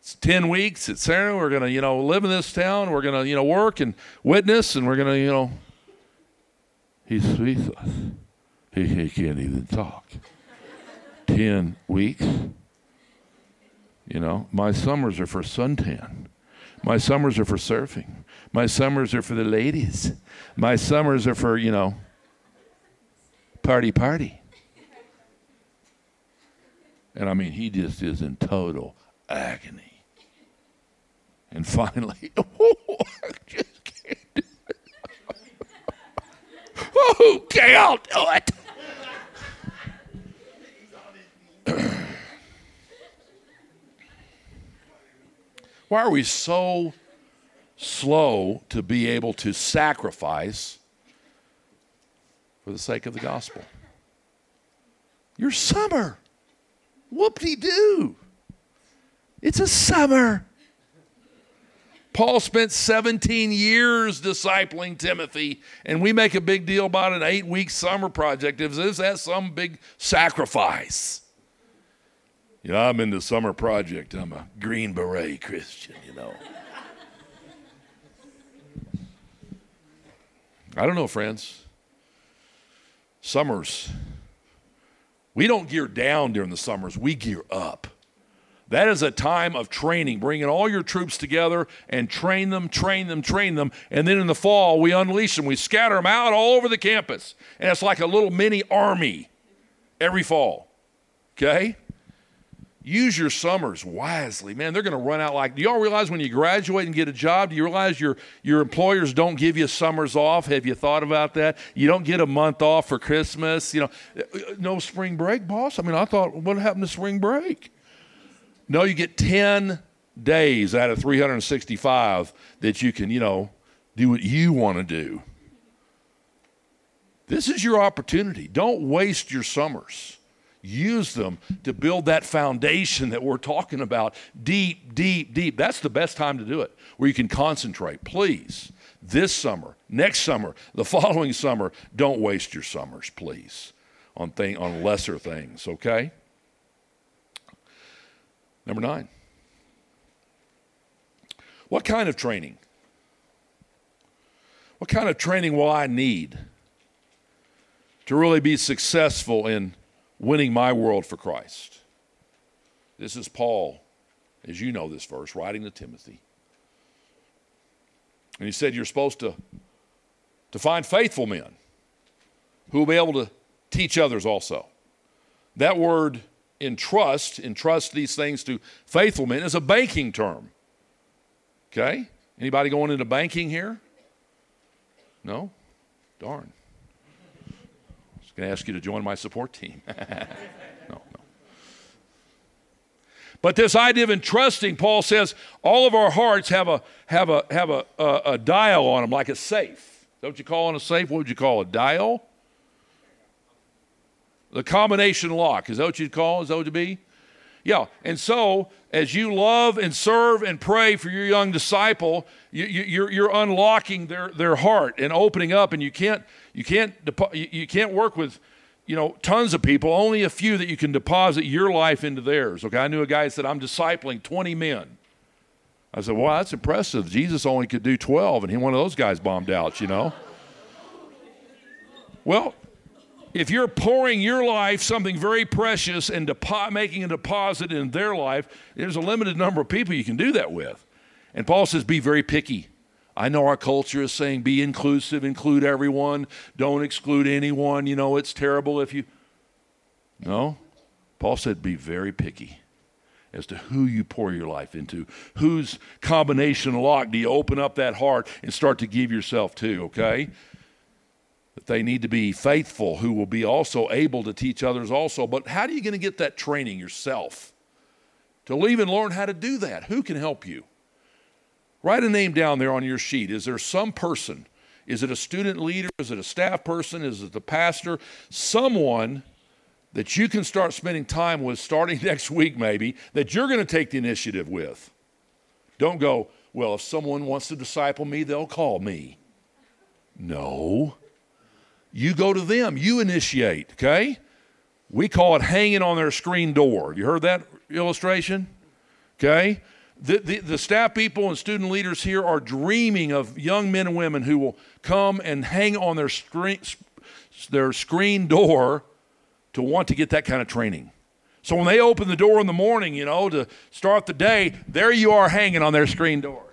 It's 10 weeks at Sarah. We're going to, you know, live in this town. We're going to, you know, work and witness, and we're going to, you know, he's with us. He, he can't even talk. 10 weeks. You know, my summers are for suntan. My summers are for surfing. My summers are for the ladies. My summers are for, you know, party, party. And I mean, he just is in total agony. And finally, oh, I just can't do it. Okay, I'll do it. Why are we so slow to be able to sacrifice for the sake of the gospel? Your summer. Whoop de doo. It's a summer. Paul spent 17 years discipling Timothy, and we make a big deal about an eight week summer project. Is that some big sacrifice? You know, I'm in the summer project. I'm a Green Beret Christian, you know. I don't know, friends. Summers. We don't gear down during the summers, we gear up. That is a time of training, bringing all your troops together and train them, train them, train them. And then in the fall, we unleash them. We scatter them out all over the campus. And it's like a little mini army every fall. Okay? Use your summers wisely. Man, they're going to run out like, do y'all realize when you graduate and get a job, do you realize your, your employers don't give you summers off? Have you thought about that? You don't get a month off for Christmas. You know, uh, uh, no spring break, boss. I mean, I thought, what happened to spring break? No, you get 10 days out of 365 that you can, you know, do what you want to do. This is your opportunity. Don't waste your summers use them to build that foundation that we're talking about deep, deep, deep. That's the best time to do it, where you can concentrate. Please, this summer, next summer, the following summer, don't waste your summers, please, on, thing, on lesser things, okay? Number nine. What kind of training? What kind of training will I need to really be successful in winning my world for Christ. This is Paul, as you know this verse, writing to Timothy. And he said, You're supposed to, to find faithful men who will be able to teach others also. That word entrust, entrust these things to faithful men, is a banking term. Okay? Anybody going into banking here? No? Darn Just going to ask you to join my support team. no, no. But this idea of entrusting, Paul says, all of our hearts have a have a have a, a, a dial on them, like a safe. Is that what you call on a safe? What would you call a dial? The combination lock. Is that what you'd call? Is that what it'd be? Yeah. And so, as you love and serve and pray for your young disciple, you, you, you're, you're unlocking their, their heart and opening up. And you can't, you, can't you can't work with you know, tons of people, only a few that you can deposit your life into theirs. Okay, I knew a guy that said, I'm discipling 20 men. I said, Well, that's impressive. Jesus only could do 12, and he one of those guys bombed out, you know. well, if you're pouring your life something very precious and depo- making a deposit in their life, there's a limited number of people you can do that with. And Paul says, Be very picky. I know our culture is saying be inclusive, include everyone, don't exclude anyone. You know, it's terrible if you. No. Paul said be very picky as to who you pour your life into, whose combination lock do you open up that heart and start to give yourself to, okay? That they need to be faithful, who will be also able to teach others also. But how are you going to get that training yourself? To even learn how to do that, who can help you? Write a name down there on your sheet. Is there some person? Is it a student leader? Is it a staff person? Is it the pastor? Someone that you can start spending time with starting next week, maybe, that you're going to take the initiative with. Don't go, well, if someone wants to disciple me, they'll call me. No. You go to them, you initiate, okay? We call it hanging on their screen door. You heard that illustration? Okay? The, the, the, staff people and student leaders here are dreaming of young men and women who will come and hang on their screen, their screen door to want to get that kind of training. So when they open the door in the morning, you know, to start the day, there you are hanging on their screen door.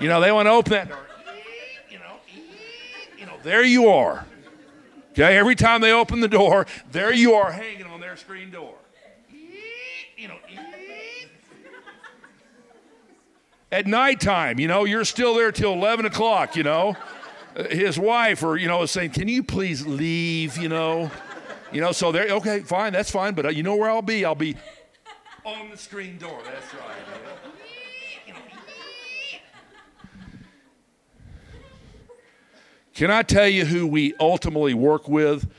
you know, they want to open that door. You know, you know, there you are. Okay, every time they open the door, there you are hanging on their screen door. You know, at nighttime, you know, you're still there till 11 o'clock, you know. His wife or, you know, is saying, can you please leave, you know. You know, so there, okay, fine, that's fine, but uh, you know where I'll be? I'll be on the screen door, that's right. Can I tell you who we ultimately work with?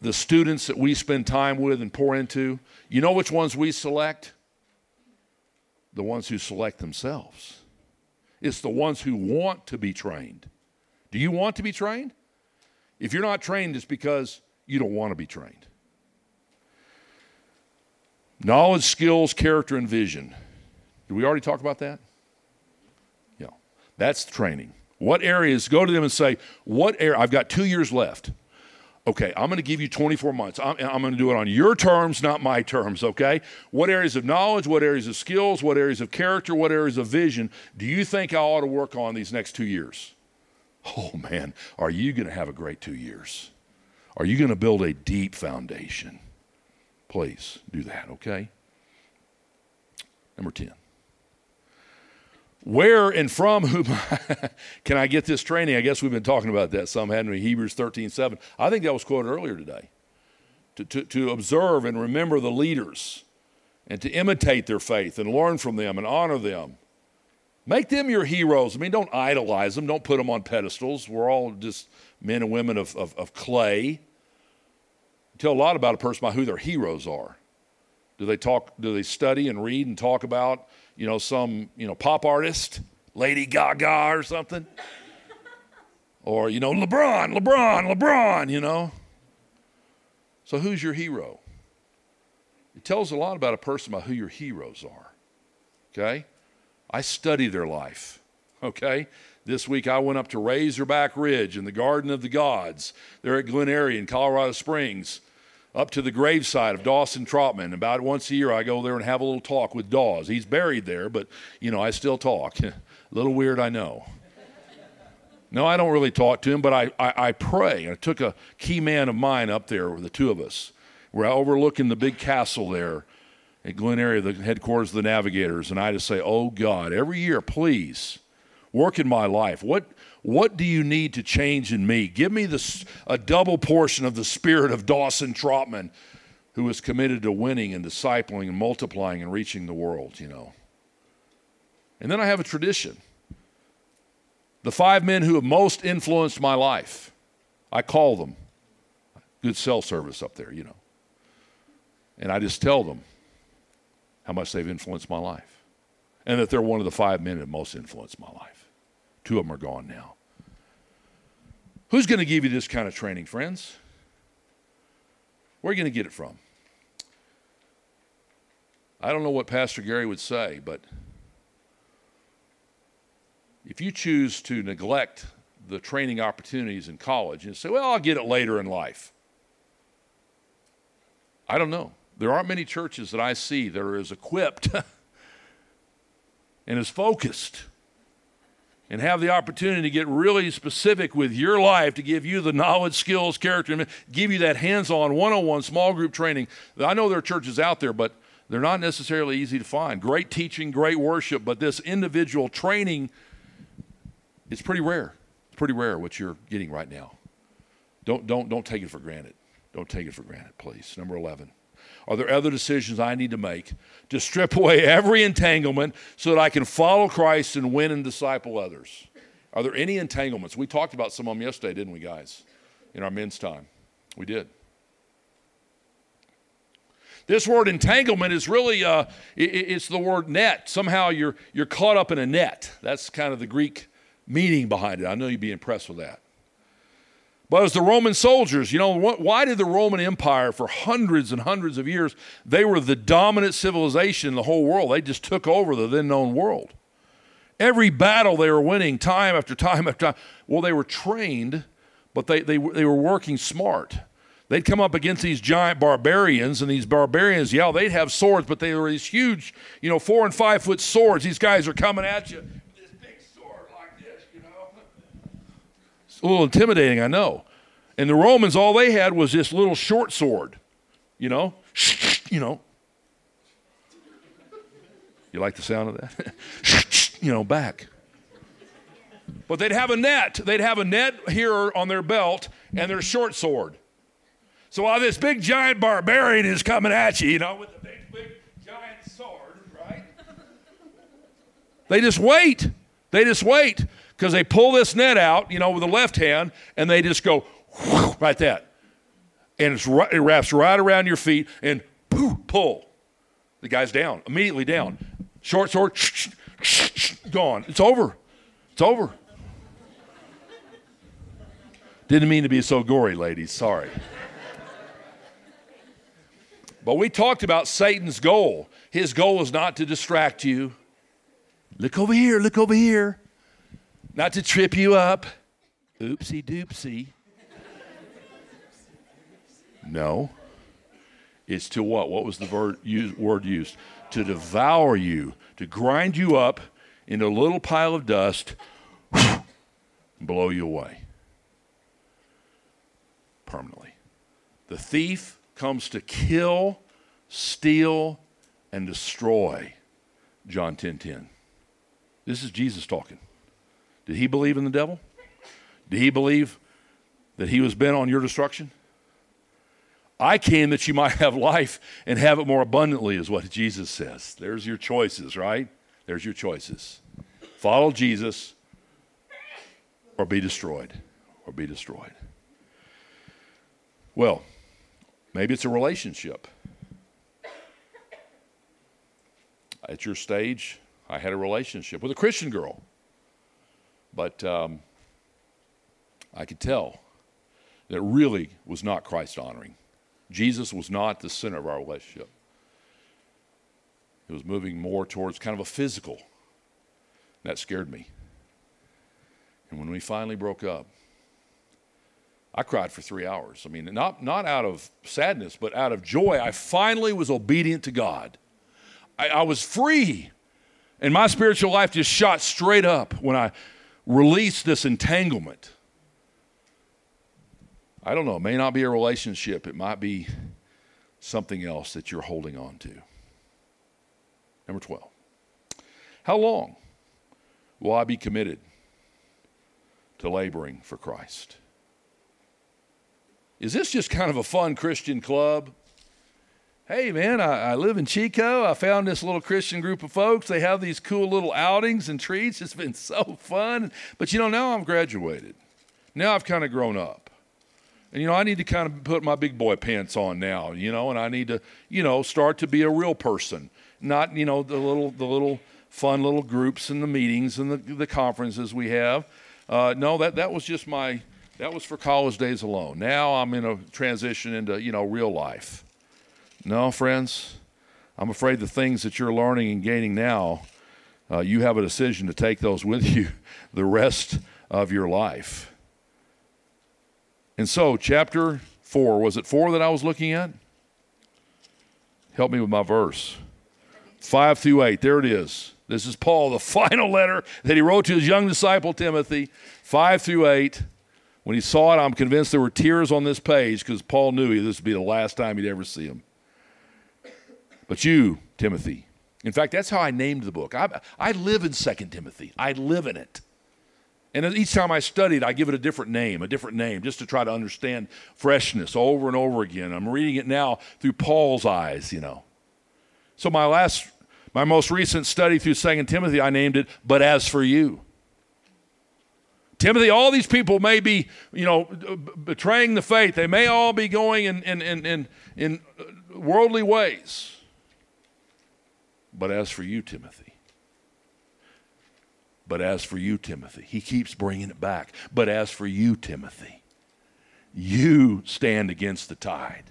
The students that we spend time with and pour into? You know which ones we select? the ones who select themselves. It's the ones who want to be trained. Do you want to be trained? If you're not trained, it's because you don't want to be trained. Knowledge, skills, character, and vision. Did we already talk about that? Yeah. That's training. What areas, go to them and say, what area, I've got two years left okay, I'm going to give you 24 months. I'm, I'm, going to do it on your terms, not my terms, okay? What areas of knowledge, what areas of skills, what areas of character, what areas of vision do you think I ought to work on these next two years? Oh man, are you going to have a great two years? Are you going to build a deep foundation? Please do that, okay? Number 10. Where and from whom can I get this training? I guess we've been talking about that some, hadn't we? Hebrews 13, 7. I think that was quoted earlier today. To, to, to observe and remember the leaders and to imitate their faith and learn from them and honor them. Make them your heroes. I mean, don't idolize them, don't put them on pedestals. We're all just men and women of, of, of clay. tell a lot about a person by who their heroes are. Do they talk, do they study and read and talk about you know, some, you know, pop artist, Lady Gaga or something. or, you know, LeBron, LeBron, LeBron, you know. So who's your hero? It tells a lot about a person about who your heroes are. Okay? I study their life. Okay? This week I went up to Razorback Ridge in the Garden of the Gods. They're at Glen Eyrie in Colorado Springs up to the graveside of Dawson Trotman. About once a year, I go there and have a little talk with Dawes. He's buried there, but you know, I still talk. a little weird, I know. No, I don't really talk to him, but I, I, I pray. I took a key man of mine up there with the two of us. We're overlooking the big castle there at Glen Eyrie, the headquarters of the Navigators, and I just say, "Oh God, every year, please work in my life. What what do you need to change in me? Give me this, a double portion of the spirit of Dawson Trotman, who is committed to winning and discipling and multiplying and reaching the world, you know. And then I have a tradition. The five men who have most influenced my life, I call them. good cell service up there, you know. And I just tell them how much they've influenced my life. And that they're one of the five men that most influenced my life. Two of them are gone now. Who's going to give you this kind of training, friends? Where are you going to get it from? I don't know what Pastor Gary would say, but if you choose to neglect the training opportunities in college and say, well, I'll get it later in life, I don't know. There aren't many churches that I see that are as equipped and as focused and have the opportunity to get really specific with your life to give you the knowledge, skills, character, give you that hands on, one on one small group training. I know there are churches out there, but they're not necessarily easy to find. Great teaching, great worship, but this individual training is pretty rare. It's pretty rare what you're getting right now. Don't, don't, don't take it for granted. Don't take it for granted, please. Number 11. Are there other decisions I need to make to strip away every entanglement so that I can follow Christ and win and disciple others? Are there any entanglements? We talked about some of them yesterday, didn't we, guys, in our men's time? We did. This word entanglement is really uh, it, it's the word net. Somehow you're you're caught up in a net. That's kind of the Greek meaning behind it. I know you'd be impressed with that. But as the Roman soldiers, you know, why did the Roman Empire, for hundreds and hundreds of years, they were the dominant civilization in the whole world? They just took over the then known world. Every battle they were winning, time after time after time. Well, they were trained, but they, they, they were working smart. They'd come up against these giant barbarians, and these barbarians, yeah, they'd have swords, but they were these huge, you know, four and five foot swords. These guys are coming at you a little intimidating, I know. And the Romans, all they had was this little short sword, you know, you know. You like the sound of that? you know, back. But they'd have a net. They'd have a net here on their belt and their short sword. So while this big giant barbarian is coming at you, you know, with a big, big giant sword, right? They just wait. They just wait because they pull this net out, you know, with the left hand, and they just go like that. And it wraps right around your feet and pull. The guy's down, immediately down. Short sword, gone. It's over. It's over. Didn't mean to be so gory, ladies. Sorry. but we talked about Satan's goal. His goal is not to distract you. Look over here, look over here not to trip you up. Oopsie doopsie. No. It's to what? What was the word used? To devour you, to grind you up into a little pile of dust, and blow you away permanently. The thief comes to kill, steal, and destroy. John 10:10. 10, 10. This is Jesus talking. Did he believe in the devil? Did he believe that he was bent on your destruction? I came that you might have life and have it more abundantly, is what Jesus says. There's your choices, right? There's your choices. Follow Jesus or be destroyed. Or be destroyed. Well, maybe it's a relationship. At your stage, I had a relationship with a Christian girl. But um, I could tell that really was not Christ honoring. Jesus was not the center of our relationship. It was moving more towards kind of a physical. That scared me. And when we finally broke up, I cried for three hours. I mean, not, not out of sadness, but out of joy. I finally was obedient to God. I, I was free. And my spiritual life just shot straight up when I release this entanglement. I don't know, it may not be a relationship, it might be something else that you're holding on to. Number 12. How long will I be committed to laboring for Christ? Is this just kind of a fun Christian club? Hey man, I, I, live in Chico. I found this little Christian group of folks. They have these cool little outings and treats. It's been so fun. But you know, now I'm graduated. Now I've kind of grown up. And, you know, I need to kind of put my big boy pants on now, you know, and I need to, you know, start to be a real person, not, you know, the little, the little fun little groups and the meetings and the, the conferences we have. Uh, no, that, that was just my, that was for college days alone. Now I'm in a transition into, you know, real life. No, friends, I'm afraid the things that you're learning and gaining now, uh, you have a decision to take those with you the rest of your life. And so, chapter 4, was it 4 that I was looking at? Help me with my verse. 5 through 8, there it is. This is Paul, the final letter that he wrote to his young disciple Timothy, 5 through 8. When he saw it, I'm convinced there were tears on this page because Paul knew this would be the last time he'd ever see him. But you, Timothy, in fact, that's how I named the book. I, I live in 2 Timothy, I live in it. And each time I studied, I give it a different name, a different name, just to try to understand freshness over and over again. I'm reading it now through Paul's eyes, you know. So my last, my most recent study through Second Timothy, I named it, But As For You. Timothy, all these people may be, you know, betraying the faith. They may all be going in, in, in, in, in worldly ways. But as for you, Timothy, but as for you, Timothy, he keeps bringing it back. But as for you, Timothy, you stand against the tide.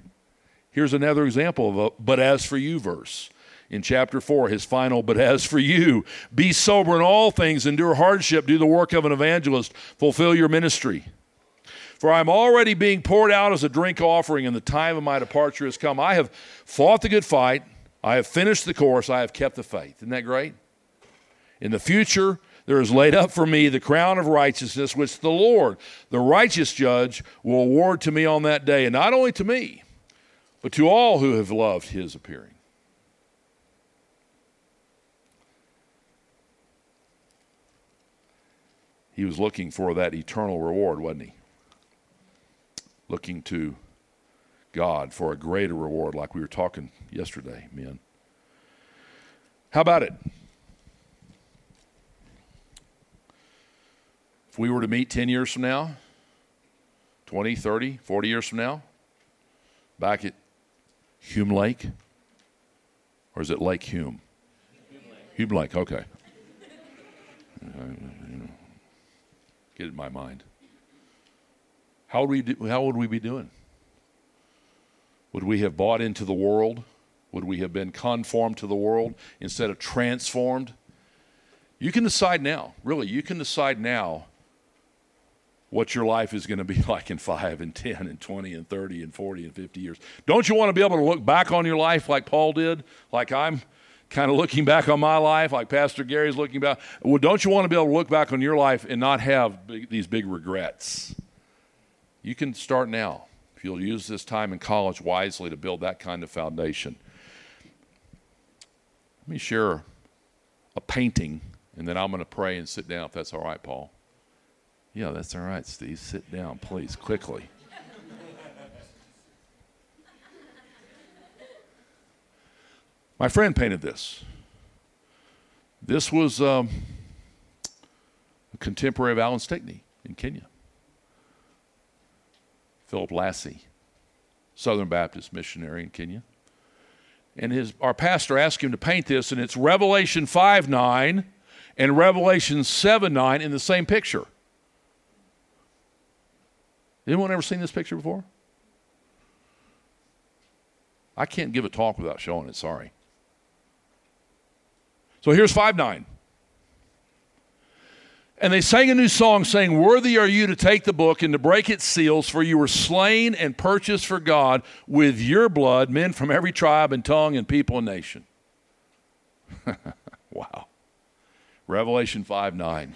Here's another example of a but as for you verse. In chapter 4, his final, but as for you, be sober in all things, endure hardship, do the work of an evangelist, fulfill your ministry. For I am already being poured out as a drink offering, and the time of my departure has come. I have fought the good fight, I have finished the course, I have kept the faith. Isn't that great? In the future, there is laid up for me the crown of righteousness, which the Lord, the righteous judge, will award to me on that day, and not only to me, but to all who have loved his appearing. He was looking for that eternal reward, wasn't he? Looking to God for a greater reward, like we were talking yesterday, men. How about it? If we were to meet 10 years from now, 20, 30, 40 years from now, back at Hume Lake, or is it Lake Hume? Hume Lake, Hume Lake okay. get it in my mind. How would, we do, how would we be doing? Would we have bought into the world? Would we have been conformed to the world instead of transformed? You can decide now, really, you can decide now what your life is going to be like in 5 and 10 and 20 and 30 and 40 and 50 years. Don't you want to be able to look back on your life like Paul did, like I'm kind of looking back on my life, like Pastor Gary's looking back? Well, don't you want to be able to look back on your life and not have big, these big regrets? You can start now you'll use this time in college wisely to build that kind of foundation. Let me share a painting, and then I'm going to pray and sit down if that's all right, Paul. Yeah, that's all right, Steve. Sit down, please, quickly. My friend painted this. This was um, a contemporary of Alan Stickney in Kenya. Philip Lassie, Southern Baptist missionary in Kenya. And his, our pastor asked him to paint this, and it's Revelation 5 9 and Revelation 7 9 in the same picture. Anyone ever seen this picture before? I can't give a talk without showing it, sorry. So here's 5 9. And they sang a new song saying, Worthy are you to take the book and to break its seals, for you were slain and purchased for God with your blood men from every tribe and tongue and people and nation. wow. Revelation 5 9.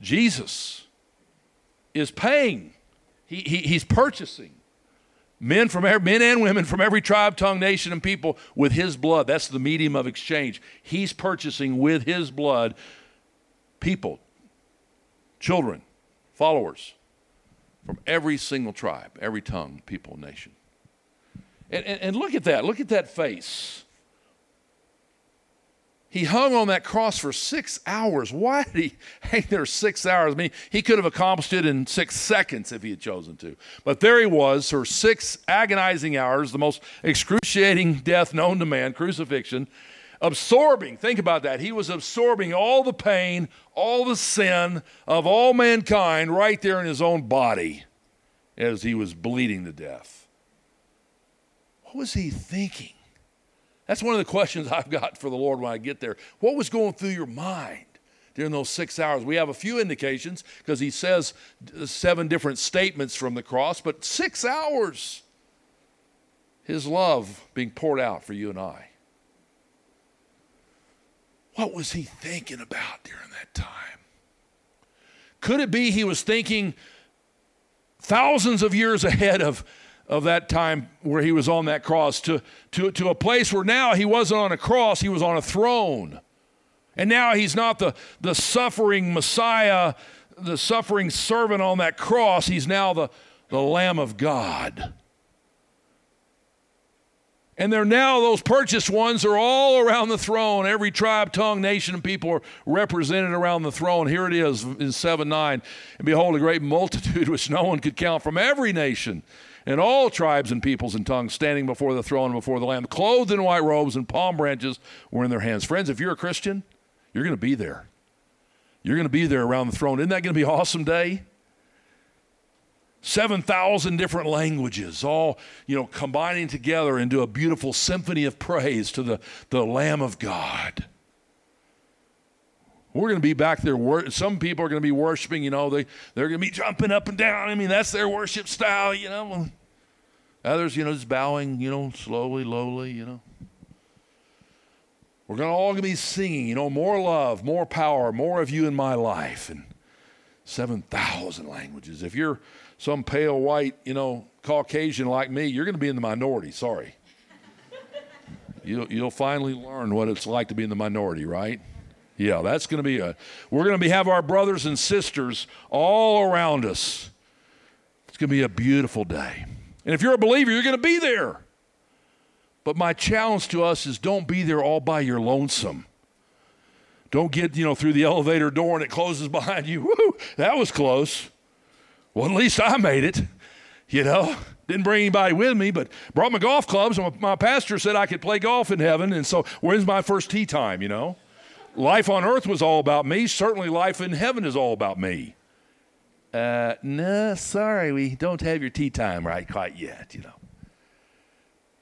Jesus is paying, he, he, he's purchasing men from every, men and women from every tribe, tongue, nation, and people with his blood. That's the medium of exchange. He's purchasing with his blood people, children, followers from every single tribe, every tongue, people, nation. And, and, and look at that. Look at that face. He hung on that cross for six hours. Why did he hang there six hours? I mean, he could have accomplished it in six seconds if he had chosen to. But there he was for six agonizing hours, the most excruciating death known to man, crucifixion, absorbing, think about that. He was absorbing all the pain, all the sin of all mankind right there in his own body as he was bleeding to death. What was he thinking? That's one of the questions I've got for the Lord when I get there. What was going through your mind during those six hours? We have a few indications because he says seven different statements from the cross, but six hours, his love being poured out for you and I. What was he thinking about during that time? Could it be he was thinking thousands of years ahead of of that time where he was on that cross to, to, to a place where now he wasn't on a cross, he was on a throne. And now he's not the, the suffering Messiah, the suffering servant on that cross. He's now the, the Lamb of God. And they're now, those purchased ones are all around the throne. Every tribe, tongue, nation, and people are represented around the throne. Here it is in 7 9. And behold, a great multitude which no one could count from every nation and all tribes and peoples and tongues standing before the throne and before the Lamb, clothed in white robes and palm branches were in their hands. Friends, if you're a Christian, you're going to be there. You're going to be there around the throne. Isn't that going to be an awesome day? 7,000 different languages, all, you know, combining together into a beautiful symphony of praise to the, the Lamb of God. We're going to be back there. Some people are going to be worshiping, you know, they, they're going to be jumping up and down. I mean, that's their worship style, you know. Others, you know, just bowing, you know, slowly, lowly, you know. We're going to all be singing, you know, more love, more power, more of you in my life. And 7,000 languages. If you're some pale white, you know, Caucasian like me, you're going to be in the minority. Sorry. you'll, you'll finally learn what it's like to be in the minority, right? Yeah, that's going to be a. We're going to be have our brothers and sisters all around us. It's going to be a beautiful day. And if you're a believer, you're going to be there. But my challenge to us is don't be there all by your lonesome. Don't get, you know, through the elevator door and it closes behind you. Woo, that was close. Well, at least I made it. You know, didn't bring anybody with me, but brought my golf clubs. And my pastor said I could play golf in heaven. And so, when's my first tee time, you know? life on earth was all about me. Certainly, life in heaven is all about me. Uh, no, sorry, we don't have your tee time right quite yet, you know.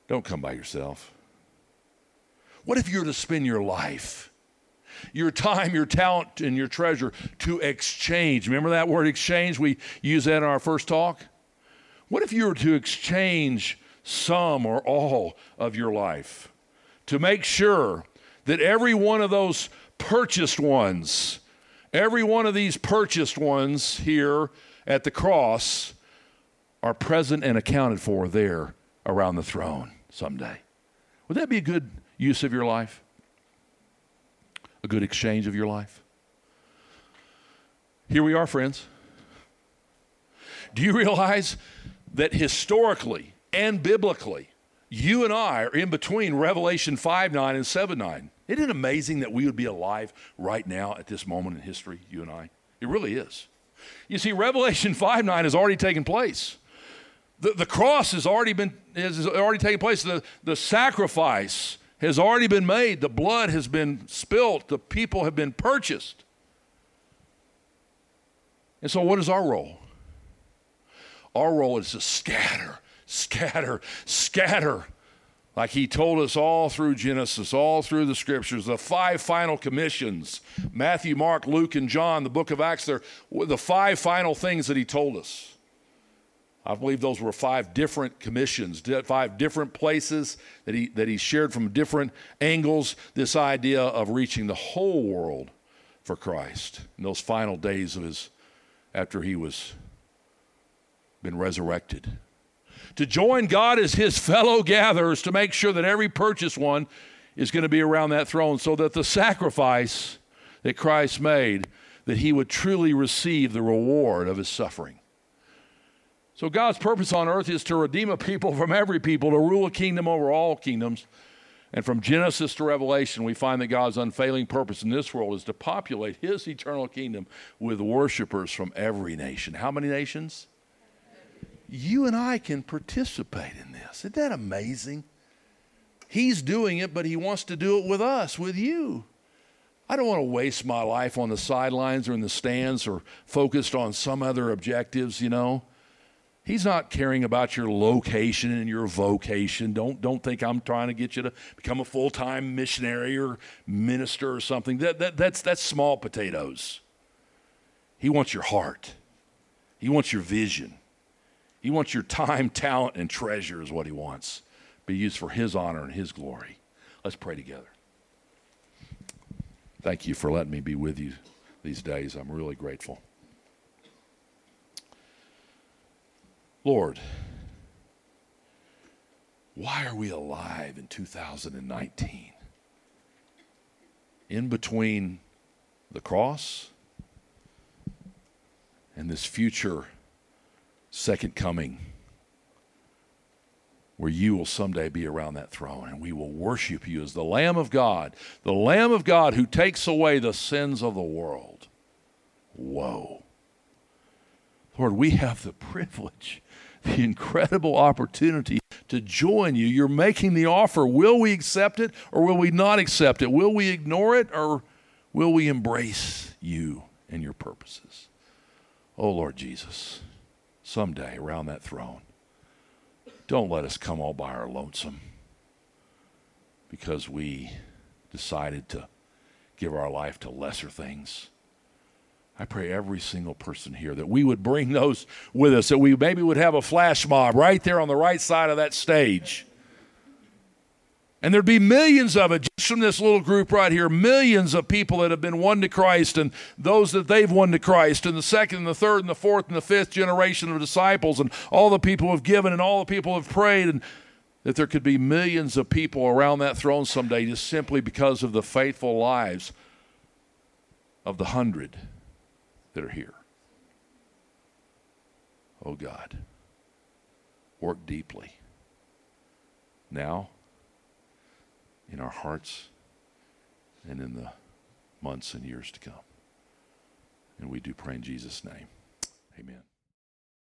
Don't come by yourself. What if you were to spend your life, your time, your talent, and your treasure to exchange? Remember that word exchange? We used that in our first talk. What if you were to exchange some or all of your life to make sure that every one of those purchased ones. Every one of these purchased ones here at the cross are present and accounted for there around the throne someday. Would that be a good use of your life? A good exchange of your life? Here we are, friends. Do you realize that historically and biblically, you and I are in between Revelation 5 9 and 7 9? Isn't it amazing that we would be alive right now at this moment in history, you and I? It really is. You see, Revelation 5 9 has already taken place. The, the cross has already been has already taken place. The, the sacrifice has already been made. The blood has been spilt. The people have been purchased. And so, what is our role? Our role is to scatter, scatter, scatter like he told us all through Genesis, all through the scriptures, the five final commissions Matthew, Mark, Luke, and John, the book of Acts, they're the five final things that he told us. I believe those were five different commissions, five different places that he, that he shared from different angles this idea of reaching the whole world for Christ in those final days of his, after he was been resurrected to join God as his fellow gatherers to make sure that every purchased one is going to be around that throne so that the sacrifice that Christ made that he would truly receive the reward of his suffering. So God's purpose on earth is to redeem a people from every people, to rule a kingdom over all kingdoms, And from Genesis to Revelation, we find that God's unfailing purpose in this world is to populate his eternal kingdom with worshipers from every nation. How many nations? You and I can participate in this. Isn't that amazing? He's doing it, but he wants to do it with us, with you. I don't want to waste my life on the sidelines or in the stands or focused on some other objectives, you know. He's not caring about your location and your vocation. Don't, don't think I'm trying to get you to become a full time missionary or minister or something. That, that, that's, that's small potatoes. He wants your heart, He wants your vision. He wants your time, talent, and treasure, is what He wants. Be used for His honor and His glory. Let's pray together. Thank you for letting me be with you these days. I'm really grateful. Lord, why are we alive in 2019? In between the cross and this future second coming, where you will someday be around that throne and we will worship you as the Lamb of God, the Lamb of God who takes away the sins of the world. Whoa. Lord, we have the privilege the incredible opportunity to join you. You're making the offer. Will we accept it or will we not accept it? Will we ignore it or will we embrace you and your purposes? Oh, Lord Jesus, someday around that throne, don't let us come all by our lonesome because we decided to give our life to lesser things. I pray every single person here that we would bring those with us, that we maybe would have a flash mob right there on the right side of that stage. And there'd be millions of it just from this little group right here, millions of people that have been won to Christ and those that they've won to Christ, and the second and the third and the fourth and the fifth generation of disciples, and all the people who have given and all the people who have prayed, and that there could be millions of people around that throne someday just simply because of the faithful lives of the hundred that are here. Oh God, work deeply now in our hearts and in the months and years to come. And we do pray in Jesus' name. Amen.